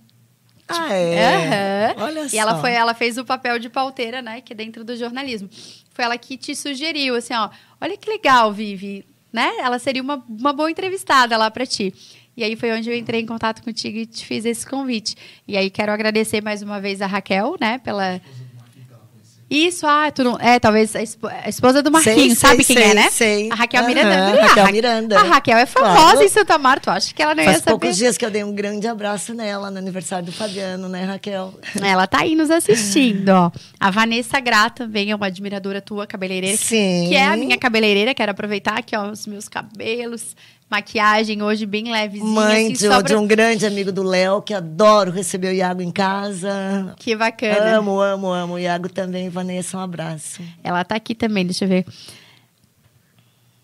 Ah, é? Aham. Olha E ela só. foi, ela fez o papel de pauteira, né? Que é dentro do jornalismo. Foi ela que te sugeriu, assim, ó. Olha que legal, Vivi, né? Ela seria uma, uma boa entrevistada lá para ti. E aí foi onde eu entrei em contato contigo e te fiz esse convite. E aí quero agradecer mais uma vez a Raquel, né? Pela isso, ah, tu não, é, talvez a, espo- a esposa do Marquinhos, Sei, sabe sei, quem é, sei, né? sei. A Raquel Aham, Miranda. a Ah, Raquel Ra- Miranda. A Raquel é famosa Claro. em Santa Marta, tu acha que ela não ia Faz saber? poucos dias que eu dei um grande abraço nela no aniversário do Fabiano, né, Raquel? Ela tá aí nos assistindo, ó. A Vanessa Gra também é uma admiradora tua, cabeleireira. Sim. Que é a minha cabeleireira. Quero aproveitar aqui, ó, os meus cabelos. Maquiagem hoje bem levezinha. Mãe assim, de, só pra- de um grande amigo do Léo, que adoro receber o Iago em casa. Que bacana. Amo, amo, amo. O Iago também. Vanessa, um abraço. Ela tá aqui também, deixa eu ver.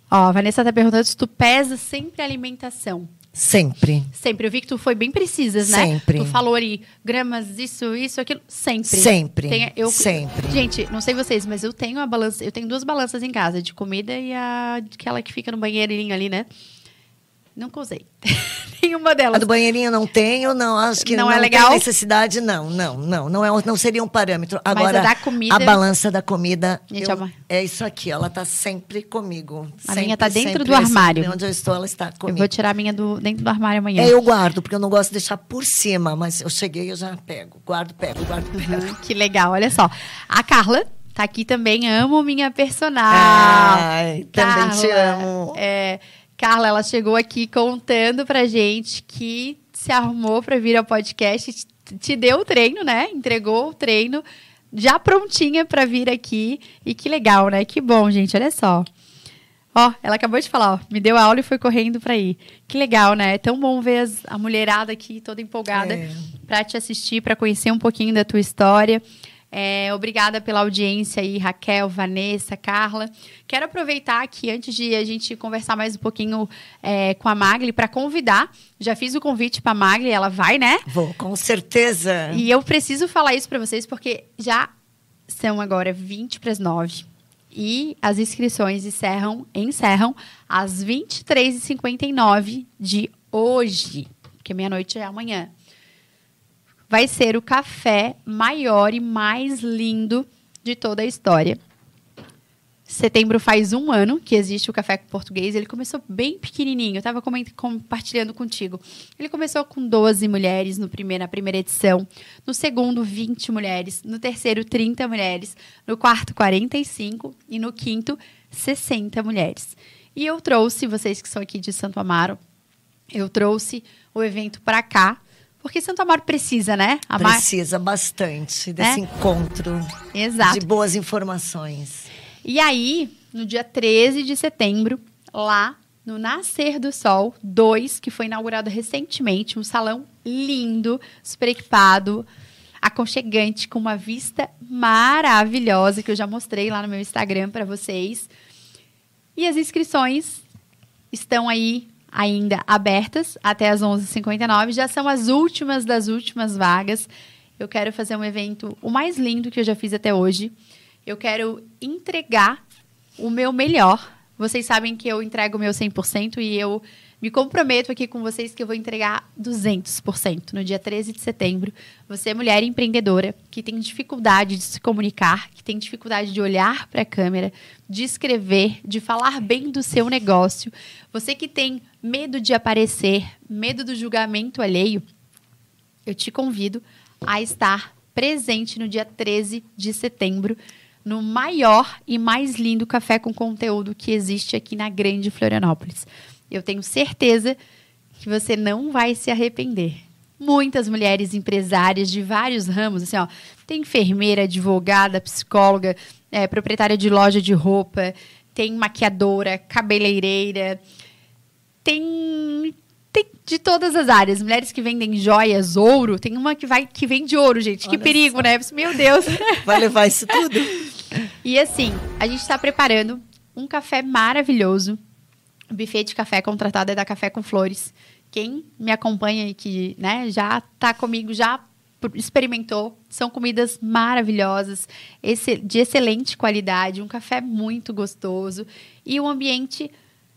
Ó, a Vanessa tá perguntando se tu pesa sempre a alimentação. Sempre. Sempre. Eu vi que tu foi bem precisas, né? Sempre. Tu falou ali, gramas, isso, isso, aquilo. Sempre. Sempre. Tem- eu, Sempre. Gente, não sei vocês, mas eu tenho a balança. Eu tenho duas balanças em casa, de comida e a aquela que fica no banheirinho ali, né? Nunca usei. Nenhuma A delas. do banheirinho não tenho, não. Acho que Não não, é tem legal? necessidade, não. Não, não. Não, é, não seria um parâmetro. Mas a Agora, da comida- a balança da comida, eu- é é isso aqui. Ela está sempre comigo. A Sempre, minha tá dentro sempre, do armário. Onde eu estou, ela está Eu comigo. vou tirar a minha do, dentro do armário amanhã. É, eu guardo, porque eu não gosto de deixar por cima, mas eu cheguei, eu já pego. Guardo, pego, guardo, pego. Uhum, que legal, olha só. A Carla tá aqui também, amo minha personal. Ai, também te Carla, amo. é, Carla, ela chegou aqui contando pra gente que se arrumou pra vir ao podcast, te, deu o treino, né? Entregou o treino já prontinha pra vir aqui. E que legal, né? Que bom, gente, olha só. Ó, ela acabou de falar, ó, me deu aula e foi correndo pra ir. Que legal, né? É tão bom ver as- a mulherada aqui toda empolgada É. pra te assistir, pra conhecer um pouquinho da tua história. É, obrigada pela audiência aí, Raquel, Vanessa, Carla. Quero aproveitar aqui, antes de a gente conversar mais um pouquinho é, com a Magli, para convidar. Já fiz o convite para a Magli, ela vai, né? Vou, com certeza. E eu preciso falar isso para vocês, porque já são agora 20 para as 9. E as inscrições encerram, encerram às 23h59 de hoje, porque meia-noite é amanhã. Vai ser o café maior e mais lindo de toda a história. Setembro faz um ano que existe o Café Português. Ele começou bem pequenininho. Eu estava compartilhando contigo. Ele começou com 12 mulheres no primeiro, na primeira edição. No segundo, 20 mulheres. No terceiro, 30 mulheres. No quarto, 45. E no quinto, 60 mulheres. E eu trouxe, vocês que são aqui de Santo Amaro, eu trouxe o evento para cá. Porque Santo Amaro precisa, né? A mar- Precisa bastante desse É? encontro Exato. de boas informações. E aí, no dia 13 de setembro, lá no Nascer do Sol 2, que foi inaugurado recentemente, um salão lindo, super equipado. aconchegante, com uma vista maravilhosa que eu já mostrei lá no meu Instagram para vocês. E as inscrições estão aí ainda abertas até as 11h59. Já são as últimas das últimas vagas. Eu quero fazer um evento o mais lindo que eu já fiz até hoje. Eu quero entregar o meu melhor. Vocês sabem que eu entrego o meu 100% e eu me comprometo aqui com vocês que eu vou entregar 200% no dia 13 de setembro. Você é mulher empreendedora que tem dificuldade de se comunicar, que tem dificuldade de olhar para a câmera, de escrever, de falar bem do seu negócio. Você que tem medo de aparecer, medo do julgamento alheio, eu te convido a estar presente no dia 13 de setembro no maior e mais lindo café com conteúdo que existe aqui na Grande Florianópolis. Eu tenho certeza que você não vai se arrepender. Muitas mulheres empresárias de vários ramos, assim, ó, tem enfermeira, advogada, psicóloga, é, proprietária de loja de roupa, tem maquiadora, cabeleireira, tem tem de todas as áreas. Mulheres que vendem joias, ouro. Tem uma que vai que vende ouro, gente. Olha que perigo, só. né? Meu Deus. Vai levar isso tudo. e assim, a gente está preparando um café maravilhoso o buffet de café contratado é da Café com Flores. Quem me acompanha e que né, já está comigo, já experimentou, são comidas maravilhosas, de excelente qualidade, um café muito gostoso e um ambiente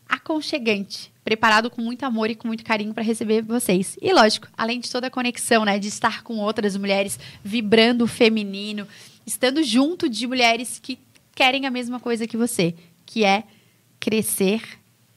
aconchegante, preparado com muito amor e com muito carinho para receber vocês. E lógico, além de toda a conexão, né, de estar com outras mulheres, vibrando o feminino, estando junto de mulheres que querem a mesma coisa que você, que é crescer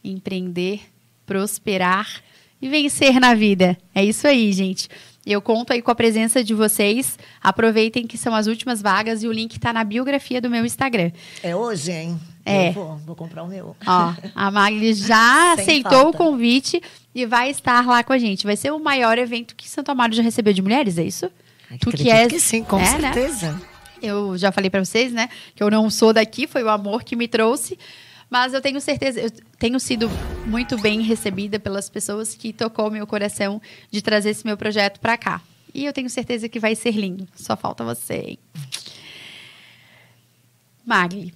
empreender, prosperar e vencer na vida. É isso aí, gente. Eu conto aí com a presença de vocês. Aproveitem que são as últimas vagas e o link está na biografia do meu Instagram. É hoje, hein? É. Eu vou, vou comprar o meu. Ó, a Magli já aceitou falta. o convite e vai estar lá com a gente. Vai ser o maior evento que Santo Amaro já recebeu de mulheres, é isso? Ai, tu que é que sim, com é, né? certeza. Né? Eu já falei para vocês, né, que eu não sou daqui, foi o amor que me trouxe. Mas eu tenho certeza, eu tenho sido muito bem recebida pelas pessoas que tocou meu coração de trazer esse meu projeto para cá. E eu tenho certeza que vai ser lindo. Só falta você. Magli,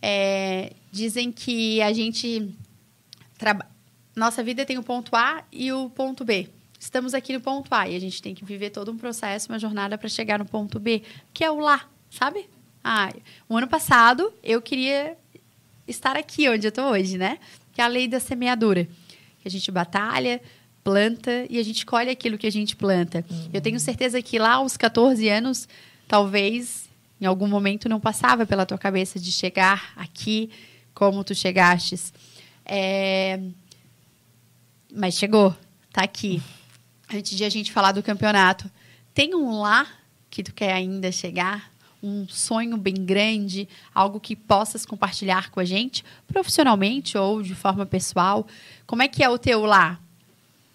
é, dizem que a gente trabalha. Nossa vida tem o ponto A e o ponto B. Estamos aqui no ponto A e a gente tem que viver todo um processo, uma jornada para chegar no ponto B, que é o lá, sabe? Ah, o ano passado eu queria estar aqui onde eu estou hoje, né? Que é a lei da semeadura. Que a gente batalha, planta e a gente colhe aquilo que a gente planta. Uhum. Eu tenho certeza que lá aos 14 anos, talvez em algum momento não passava pela tua cabeça de chegar aqui como tu chegastes. É... Mas chegou, tá aqui. Antes de a gente falar do campeonato, tem um lá que tu quer ainda chegar? Um sonho bem grande, algo que possas compartilhar com a gente, profissionalmente ou de forma pessoal? Como é que é o teu lá?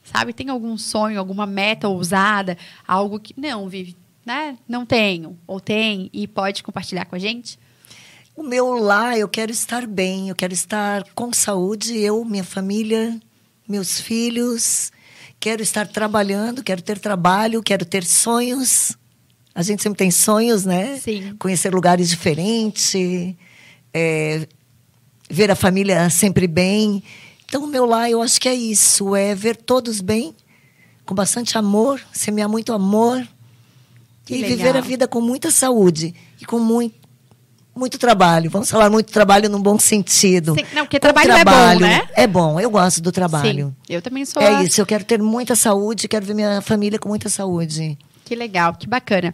Sabe, tem algum sonho, alguma meta ousada, algo que não, Vive, né? Não tenho ou tem e pode compartilhar com a gente? O meu lá, eu quero estar bem, eu quero estar com saúde, eu, minha família, meus filhos. Quero estar trabalhando, quero ter trabalho, quero ter sonhos a gente sempre tem sonhos, né? Sim. Conhecer lugares diferentes, é, ver a família sempre bem. Então, o meu lá, eu acho que é isso: é ver todos bem, com bastante amor, semear muito amor que e legal. viver a vida com muita saúde e com muito, muito trabalho. Vamos falar muito trabalho num bom sentido. Sim, não, porque trabalho, trabalho, é bom, né? É bom, eu gosto do trabalho. Sim, eu também sou. É a... isso, eu quero ter muita saúde, quero ver minha família com muita saúde. Que legal, que bacana.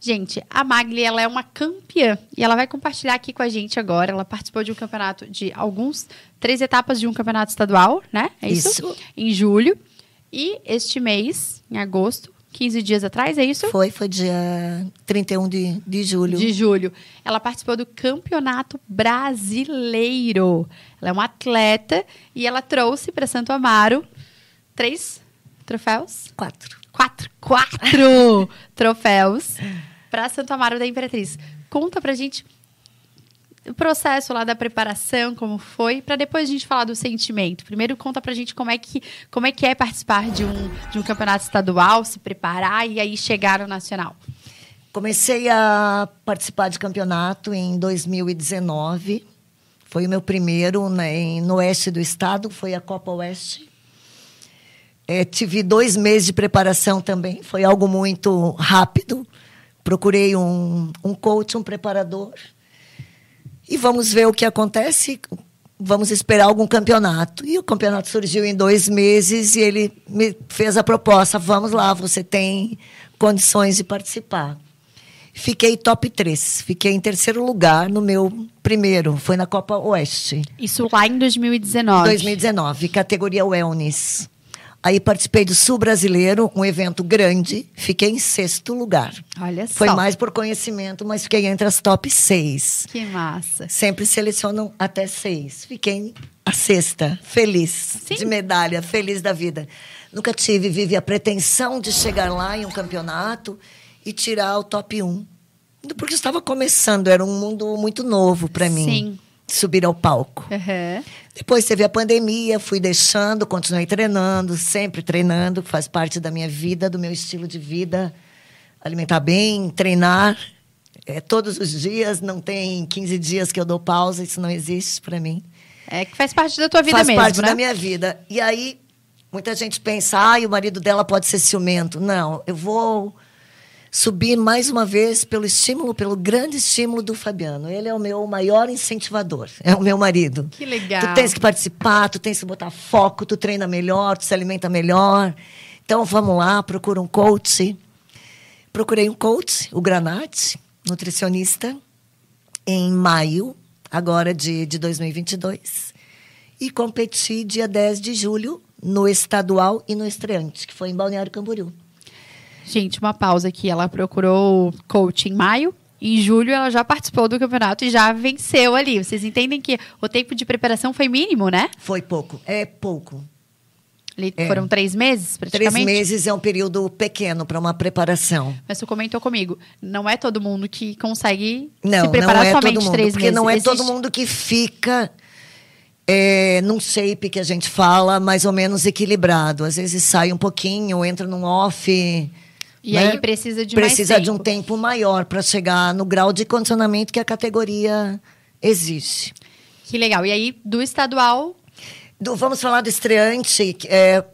Gente, a Magli ela é uma campeã e ela vai compartilhar aqui com a gente agora. Ela participou de um campeonato de alguns três etapas de um campeonato estadual, né? É isso? isso. Em julho e este mês, em agosto, 15 dias atrás, é isso? Foi, foi dia 31 de, de julho. De julho. Ela participou do Campeonato Brasileiro. Ela é uma atleta e ela trouxe para Santo Amaro três troféus? Quatro quatro, quatro troféus para Santo Amaro da Imperatriz. Conta pra gente o processo lá da preparação, como foi, para depois a gente falar do sentimento. Primeiro conta pra gente como é que, como é, que é participar de um, de um campeonato estadual, se preparar e aí chegar no nacional. Comecei a participar de campeonato em 2019. Foi o meu primeiro né, no oeste do estado, foi a Copa Oeste. É, tive dois meses de preparação também, foi algo muito rápido. Procurei um, um coach, um preparador. E vamos ver o que acontece. Vamos esperar algum campeonato. E o campeonato surgiu em dois meses e ele me fez a proposta: vamos lá, você tem condições de participar. Fiquei top 3. Fiquei em terceiro lugar no meu primeiro. Foi na Copa Oeste. Isso lá em 2019. 2019, categoria Wellness. Aí participei do Sul Brasileiro, um evento grande. Fiquei em sexto lugar. Olha só. Foi mais por conhecimento, mas fiquei entre as top seis. Que massa. Sempre selecionam até seis. Fiquei a sexta, feliz, Sim. de medalha, feliz da vida. Nunca tive, vive a pretensão de chegar lá em um campeonato e tirar o top 1. Porque estava começando, era um mundo muito novo para mim. Sim subir ao palco. Uhum. Depois teve a pandemia, fui deixando, continuei treinando, sempre treinando, faz parte da minha vida, do meu estilo de vida. Alimentar bem, treinar é, todos os dias, não tem 15 dias que eu dou pausa, isso não existe para mim. É que faz parte da tua vida faz mesmo, Faz parte né? da minha vida. E aí, muita gente pensa, ah, o marido dela pode ser ciumento. Não, eu vou subir mais uma vez pelo estímulo, pelo grande estímulo do Fabiano. Ele é o meu maior incentivador, é o meu marido. Que legal. Tu tens que participar, tu tens que botar foco, tu treina melhor, tu se alimenta melhor. Então vamos lá, procura um coach. Procurei um coach, o Granate, nutricionista, em maio, agora de, de 2022. E competi dia 10 de julho no estadual e no estreante, que foi em Balneário Camboriú. Gente, uma pausa aqui. Ela procurou coach em maio. Em julho, ela já participou do campeonato e já venceu ali. Vocês entendem que o tempo de preparação foi mínimo, né? Foi pouco. É pouco. É. Foram três meses, praticamente? Três meses é um período pequeno para uma preparação. Mas você comentou comigo, não é todo mundo que consegue não, se preparar não é somente todo mundo, três porque meses. não é Existe... todo mundo que fica é, num shape que a gente fala mais ou menos equilibrado. Às vezes sai um pouquinho, entra num off e né? aí precisa de precisa mais de um tempo maior para chegar no grau de condicionamento que a categoria exige. Que legal. E aí, do estadual? Do, vamos falar do estreante. É,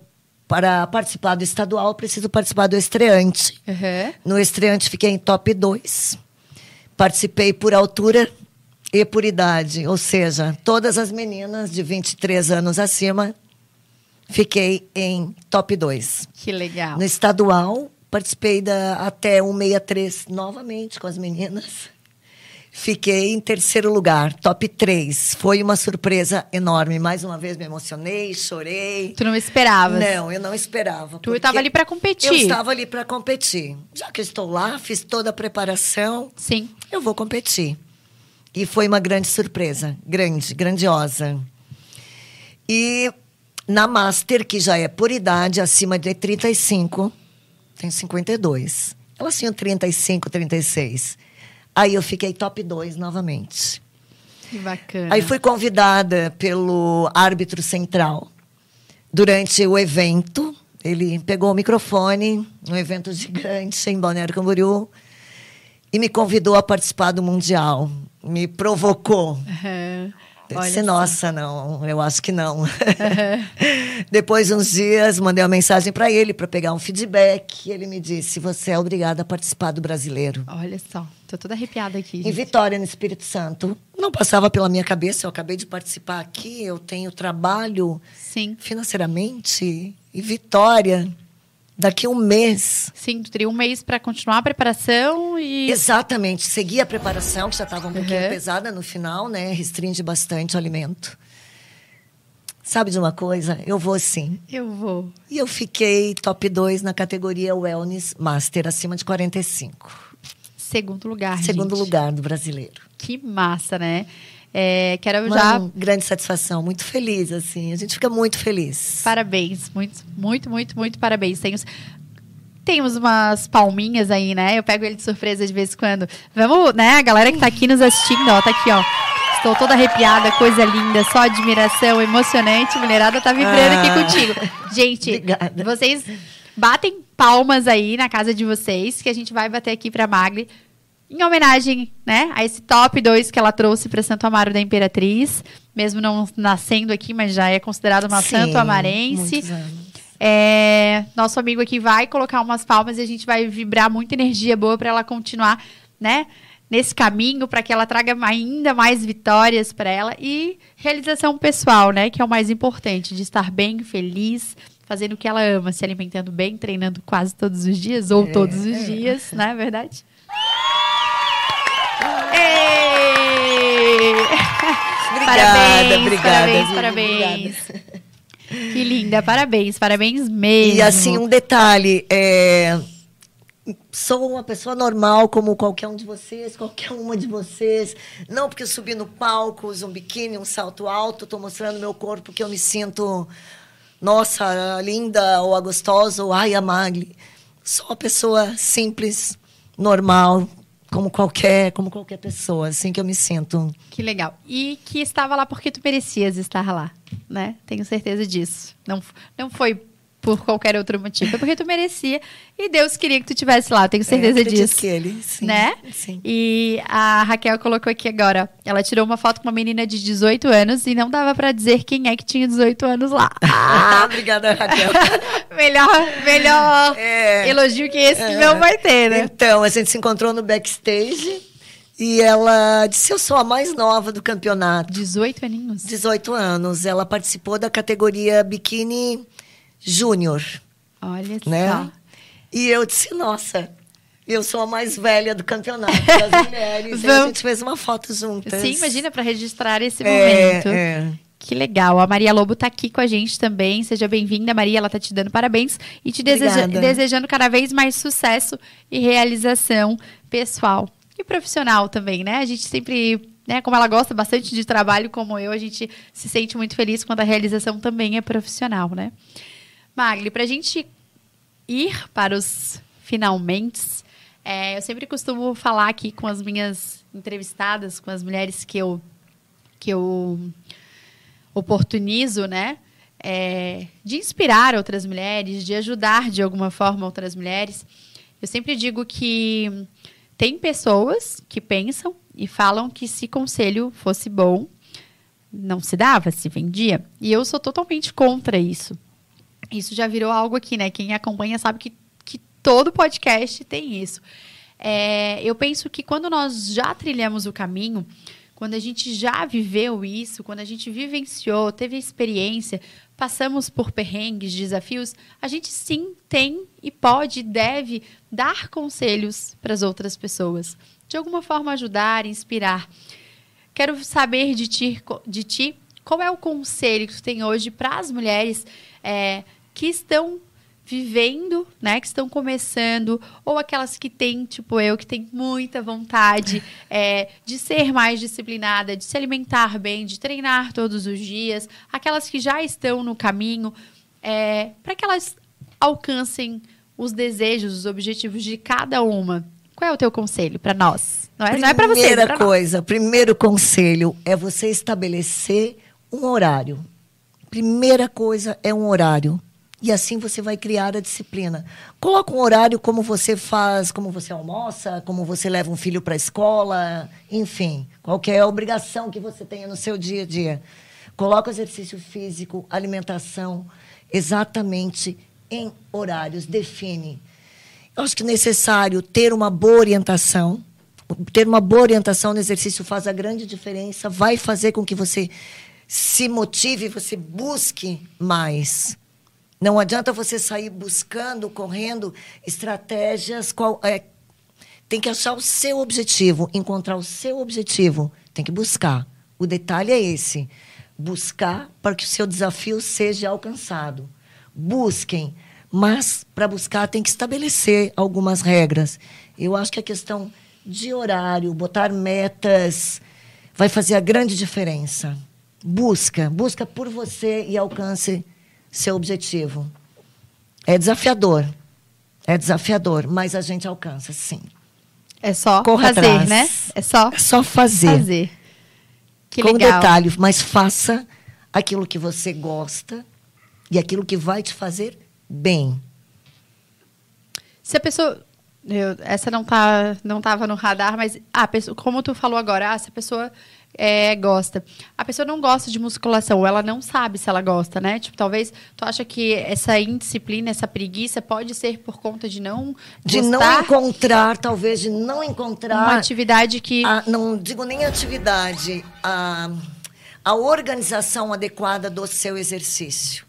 para participar do estadual, preciso participar do estreante. Uhum. No estreante, fiquei em top 2. Participei por altura e por idade. Ou seja, todas as meninas de 23 anos acima, fiquei em top 2. Que legal. No estadual, Participei da até 163 novamente com as meninas. Fiquei em terceiro lugar, top 3. Foi uma surpresa enorme. Mais uma vez me emocionei, chorei. Tu não esperava? Não, eu não esperava. Tu estava ali para competir. Eu estava ali para competir. Já que estou lá, fiz toda a preparação. Sim. Eu vou competir. E foi uma grande surpresa, grande, grandiosa. E na Master, que já é por idade, acima de 35, tenho 52. Elas tinham 35, 36. Aí eu fiquei top 2 novamente. Que bacana. Aí fui convidada pelo árbitro central durante o evento. Ele pegou o microfone, um evento gigante em Balneário Camboriú, e me convidou a participar do Mundial. Me provocou. Uhum. Eu disse, nossa, não, eu acho que não. Uhum. Depois de uns dias, mandei uma mensagem para ele para pegar um feedback. E ele me disse: Você é obrigada a participar do brasileiro. Olha só, tô toda arrepiada aqui. Em Vitória, no Espírito Santo. Não passava pela minha cabeça, eu acabei de participar aqui, eu tenho trabalho Sim. financeiramente. E Vitória daqui a um mês. Sim, tu teria um mês para continuar a preparação e. Exatamente, seguir a preparação, que já estava um pouquinho uhum. pesada no final, né? Restringe bastante o alimento. Sabe de uma coisa? Eu vou sim. Eu vou. E eu fiquei top 2 na categoria Wellness Master, acima de 45. Segundo lugar, Segundo gente. lugar do brasileiro. Que massa, né? É, quero Uma já. grande satisfação, muito feliz, assim. A gente fica muito feliz. Parabéns, muito, muito, muito, muito parabéns. Temos, temos umas palminhas aí, né? Eu pego ele de surpresa de vez em quando. Vamos, né? A galera que tá aqui nos assistindo, ó, tá aqui, ó. Estou toda arrepiada, coisa linda, só admiração, emocionante. Mulherada tá vibrando ah, aqui contigo. Gente, obrigada. vocês batem palmas aí na casa de vocês, que a gente vai bater aqui pra Magli. Em homenagem, né, a esse top 2 que ela trouxe para Santo Amaro da Imperatriz, mesmo não nascendo aqui, mas já é considerada uma Sim, santo amarense. É, nosso amigo aqui vai colocar umas palmas e a gente vai vibrar muita energia boa para ela continuar, né? nesse caminho para que ela traga ainda mais vitórias para ela e realização pessoal, né, que é o mais importante, de estar bem, feliz, fazendo o que ela ama, se alimentando bem, treinando quase todos os dias ou é, todos os é. dias, não é verdade? Obrigada, parabéns, obrigada, parabéns, parabéns. Obrigada. Que linda, parabéns, parabéns mesmo. E assim, um detalhe, é, sou uma pessoa normal como qualquer um de vocês, qualquer uma de vocês. Não porque eu subi no palco, uso um biquíni, um salto alto, estou mostrando meu corpo que eu me sinto, nossa, linda ou a gostosa ou ai, a magre. Sou uma pessoa simples, normal, como qualquer, como qualquer pessoa, assim que eu me sinto. Que legal. E que estava lá porque tu merecias estar lá, né? Tenho certeza disso. Não, não foi por qualquer outro motivo. É porque tu merecia e Deus queria que tu tivesse lá, tenho certeza é, disso. que ele, sim, né? Sim. E a Raquel colocou aqui agora, ela tirou uma foto com uma menina de 18 anos e não dava para dizer quem é que tinha 18 anos lá. Ah, obrigada, Raquel. melhor melhor é, elogio que esse é, não vai ter, né? Então, a gente se encontrou no backstage e ela disse: Eu sou a mais nova do campeonato. 18 aninhos? 18 anos. Ela participou da categoria biquíni Júnior. Olha né? só. E eu disse, nossa, eu sou a mais velha do campeonato das mulheres. Vamos... a gente fez uma foto juntas. Sim, imagina, para registrar esse é, momento. É. Que legal. A Maria Lobo está aqui com a gente também. Seja bem-vinda, Maria. Ela está te dando parabéns e te deseja, desejando cada vez mais sucesso e realização pessoal e profissional também, né? A gente sempre, né, como ela gosta bastante de trabalho como eu, a gente se sente muito feliz quando a realização também é profissional, né? Magli, para a gente ir para os finalmente, é, eu sempre costumo falar aqui com as minhas entrevistadas, com as mulheres que eu, que eu oportunizo, né? É, de inspirar outras mulheres, de ajudar de alguma forma outras mulheres. Eu sempre digo que tem pessoas que pensam e falam que se conselho fosse bom, não se dava, se vendia. E eu sou totalmente contra isso. Isso já virou algo aqui, né? Quem acompanha sabe que, que todo podcast tem isso. É, eu penso que quando nós já trilhamos o caminho, quando a gente já viveu isso, quando a gente vivenciou, teve experiência, passamos por perrengues, desafios, a gente sim tem e pode, deve dar conselhos para as outras pessoas. De alguma forma ajudar, inspirar. Quero saber de ti, de ti qual é o conselho que tu tem hoje para as mulheres é, que estão vivendo, né, que estão começando, ou aquelas que têm, tipo eu, que tem muita vontade é, de ser mais disciplinada, de se alimentar bem, de treinar todos os dias, aquelas que já estão no caminho, é, para que elas alcancem os desejos, os objetivos de cada uma. Qual é o teu conselho para nós? Não é, não é para você. Primeira coisa, nós. primeiro conselho é você estabelecer um horário. Primeira coisa é um horário. E assim você vai criar a disciplina. Coloca um horário como você faz, como você almoça, como você leva um filho para a escola, enfim, qualquer obrigação que você tenha no seu dia a dia. Coloca exercício físico, alimentação, exatamente em horários, define. Eu acho que é necessário ter uma boa orientação. Ter uma boa orientação no exercício faz a grande diferença, vai fazer com que você se motive, você busque mais. Não adianta você sair buscando, correndo estratégias. Qual, é, tem que achar o seu objetivo, encontrar o seu objetivo. Tem que buscar. O detalhe é esse: buscar para que o seu desafio seja alcançado. Busquem, mas para buscar tem que estabelecer algumas regras. Eu acho que a questão de horário, botar metas, vai fazer a grande diferença. Busca, busca por você e alcance seu objetivo. É desafiador. É desafiador, mas a gente alcança, sim. É só Corra fazer, atrás. né? É só, é só fazer. fazer. Que com legal. detalhe, mas faça aquilo que você gosta e aquilo que vai te fazer bem. Se a pessoa eu, essa não tá não estava no radar, mas a pessoa, como tu falou agora, ah, se a pessoa é, gosta. A pessoa não gosta de musculação, ela não sabe se ela gosta, né? Tipo, talvez tu acha que essa indisciplina, essa preguiça pode ser por conta de não de não encontrar, talvez de não encontrar uma atividade que a, não digo nem atividade, a, a organização adequada do seu exercício.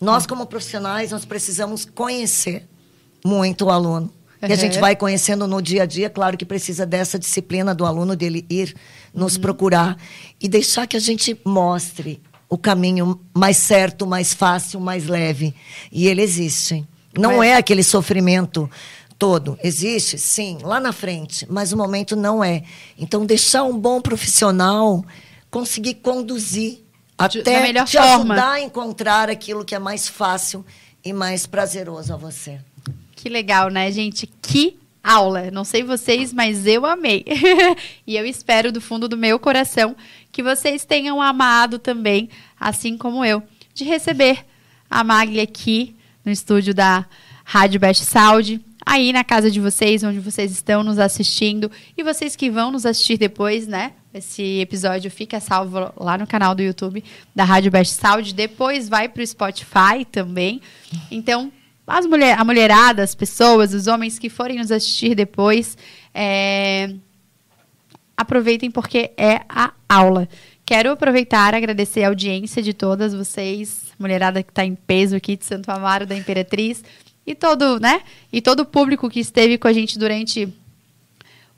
Nós como profissionais nós precisamos conhecer muito o aluno. Uhum. E a gente vai conhecendo no dia a dia, claro que precisa dessa disciplina do aluno, dele ir nos uhum. procurar e deixar que a gente mostre o caminho mais certo, mais fácil, mais leve. E ele existe. Não é, é aquele sofrimento todo. Existe, sim, lá na frente, mas o momento não é. Então, deixar um bom profissional conseguir conduzir até te forma. ajudar a encontrar aquilo que é mais fácil e mais prazeroso a você. Que legal, né, gente? Que aula. Não sei vocês, mas eu amei. e eu espero do fundo do meu coração que vocês tenham amado também, assim como eu, de receber a Magli aqui no estúdio da Rádio Best Saúde, aí na casa de vocês, onde vocês estão nos assistindo, e vocês que vão nos assistir depois, né? Esse episódio fica salvo lá no canal do YouTube da Rádio Best Saúde, depois vai para o Spotify também. Então, as mulher, a mulherada, as pessoas, os homens que forem nos assistir depois, é, aproveitem porque é a aula. Quero aproveitar agradecer a audiência de todas vocês, mulherada que está em peso aqui de Santo Amaro da Imperatriz, e todo, né? E todo o público que esteve com a gente durante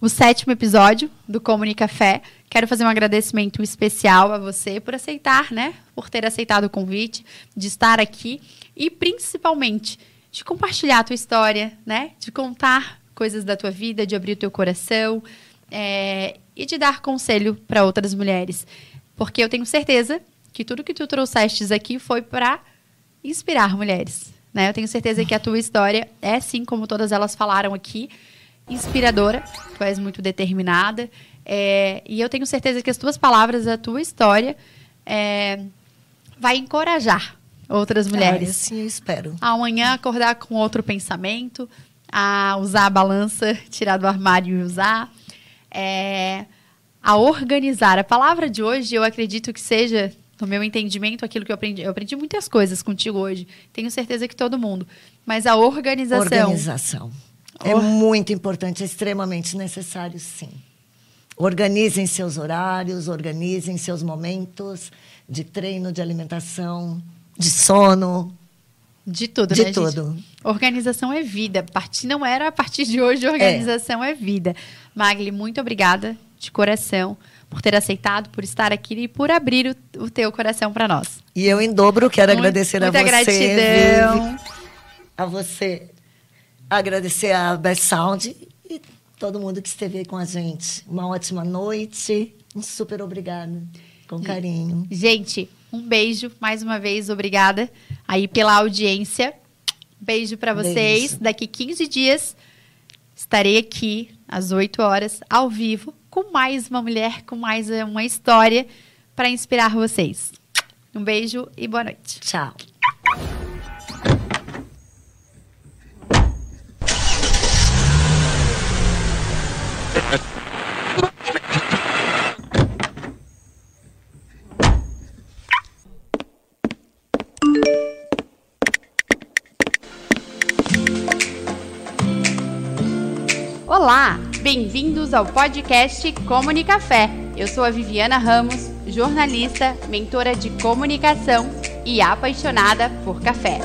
o sétimo episódio do Comunica Fé. Quero fazer um agradecimento especial a você por aceitar, né? Por ter aceitado o convite, de estar aqui e principalmente de compartilhar a tua história, né? De contar coisas da tua vida, de abrir o teu coração é, e de dar conselho para outras mulheres. Porque eu tenho certeza que tudo que tu trouxestes aqui foi para inspirar mulheres. Né? Eu tenho certeza que a tua história é, sim, como todas elas falaram aqui, inspiradora. Tu és muito determinada. É, e eu tenho certeza que as tuas palavras, a tua história, é, vai encorajar outras mulheres. Ah, sim, eu espero. Amanhã acordar com outro pensamento, a usar a balança, tirar do armário e usar. É, a organizar. A palavra de hoje, eu acredito que seja, no meu entendimento, aquilo que eu aprendi. Eu aprendi muitas coisas contigo hoje. Tenho certeza que todo mundo. Mas a organização. Organização. É Or... muito importante, é extremamente necessário, sim. Organizem seus horários, organizem seus momentos de treino, de alimentação de sono. De tudo, de né, tudo. Gente? Organização é vida. Partir não era a partir de hoje, organização é, é vida. Magli, muito obrigada de coração por ter aceitado, por estar aqui e por abrir o, o teu coração para nós. E eu em dobro quero muito, agradecer a você. gratidão. Vivi, a você, agradecer a Best Sound e todo mundo que esteve aí com a gente. Uma ótima noite. Um super obrigada. Com carinho. Gente, um beijo, mais uma vez, obrigada aí pela audiência. Beijo para vocês. Beijo. Daqui 15 dias estarei aqui às 8 horas, ao vivo, com mais uma mulher, com mais uma história para inspirar vocês. Um beijo e boa noite. Tchau. Olá, bem-vindos ao podcast Comunicafé. Eu sou a Viviana Ramos, jornalista, mentora de comunicação e apaixonada por café.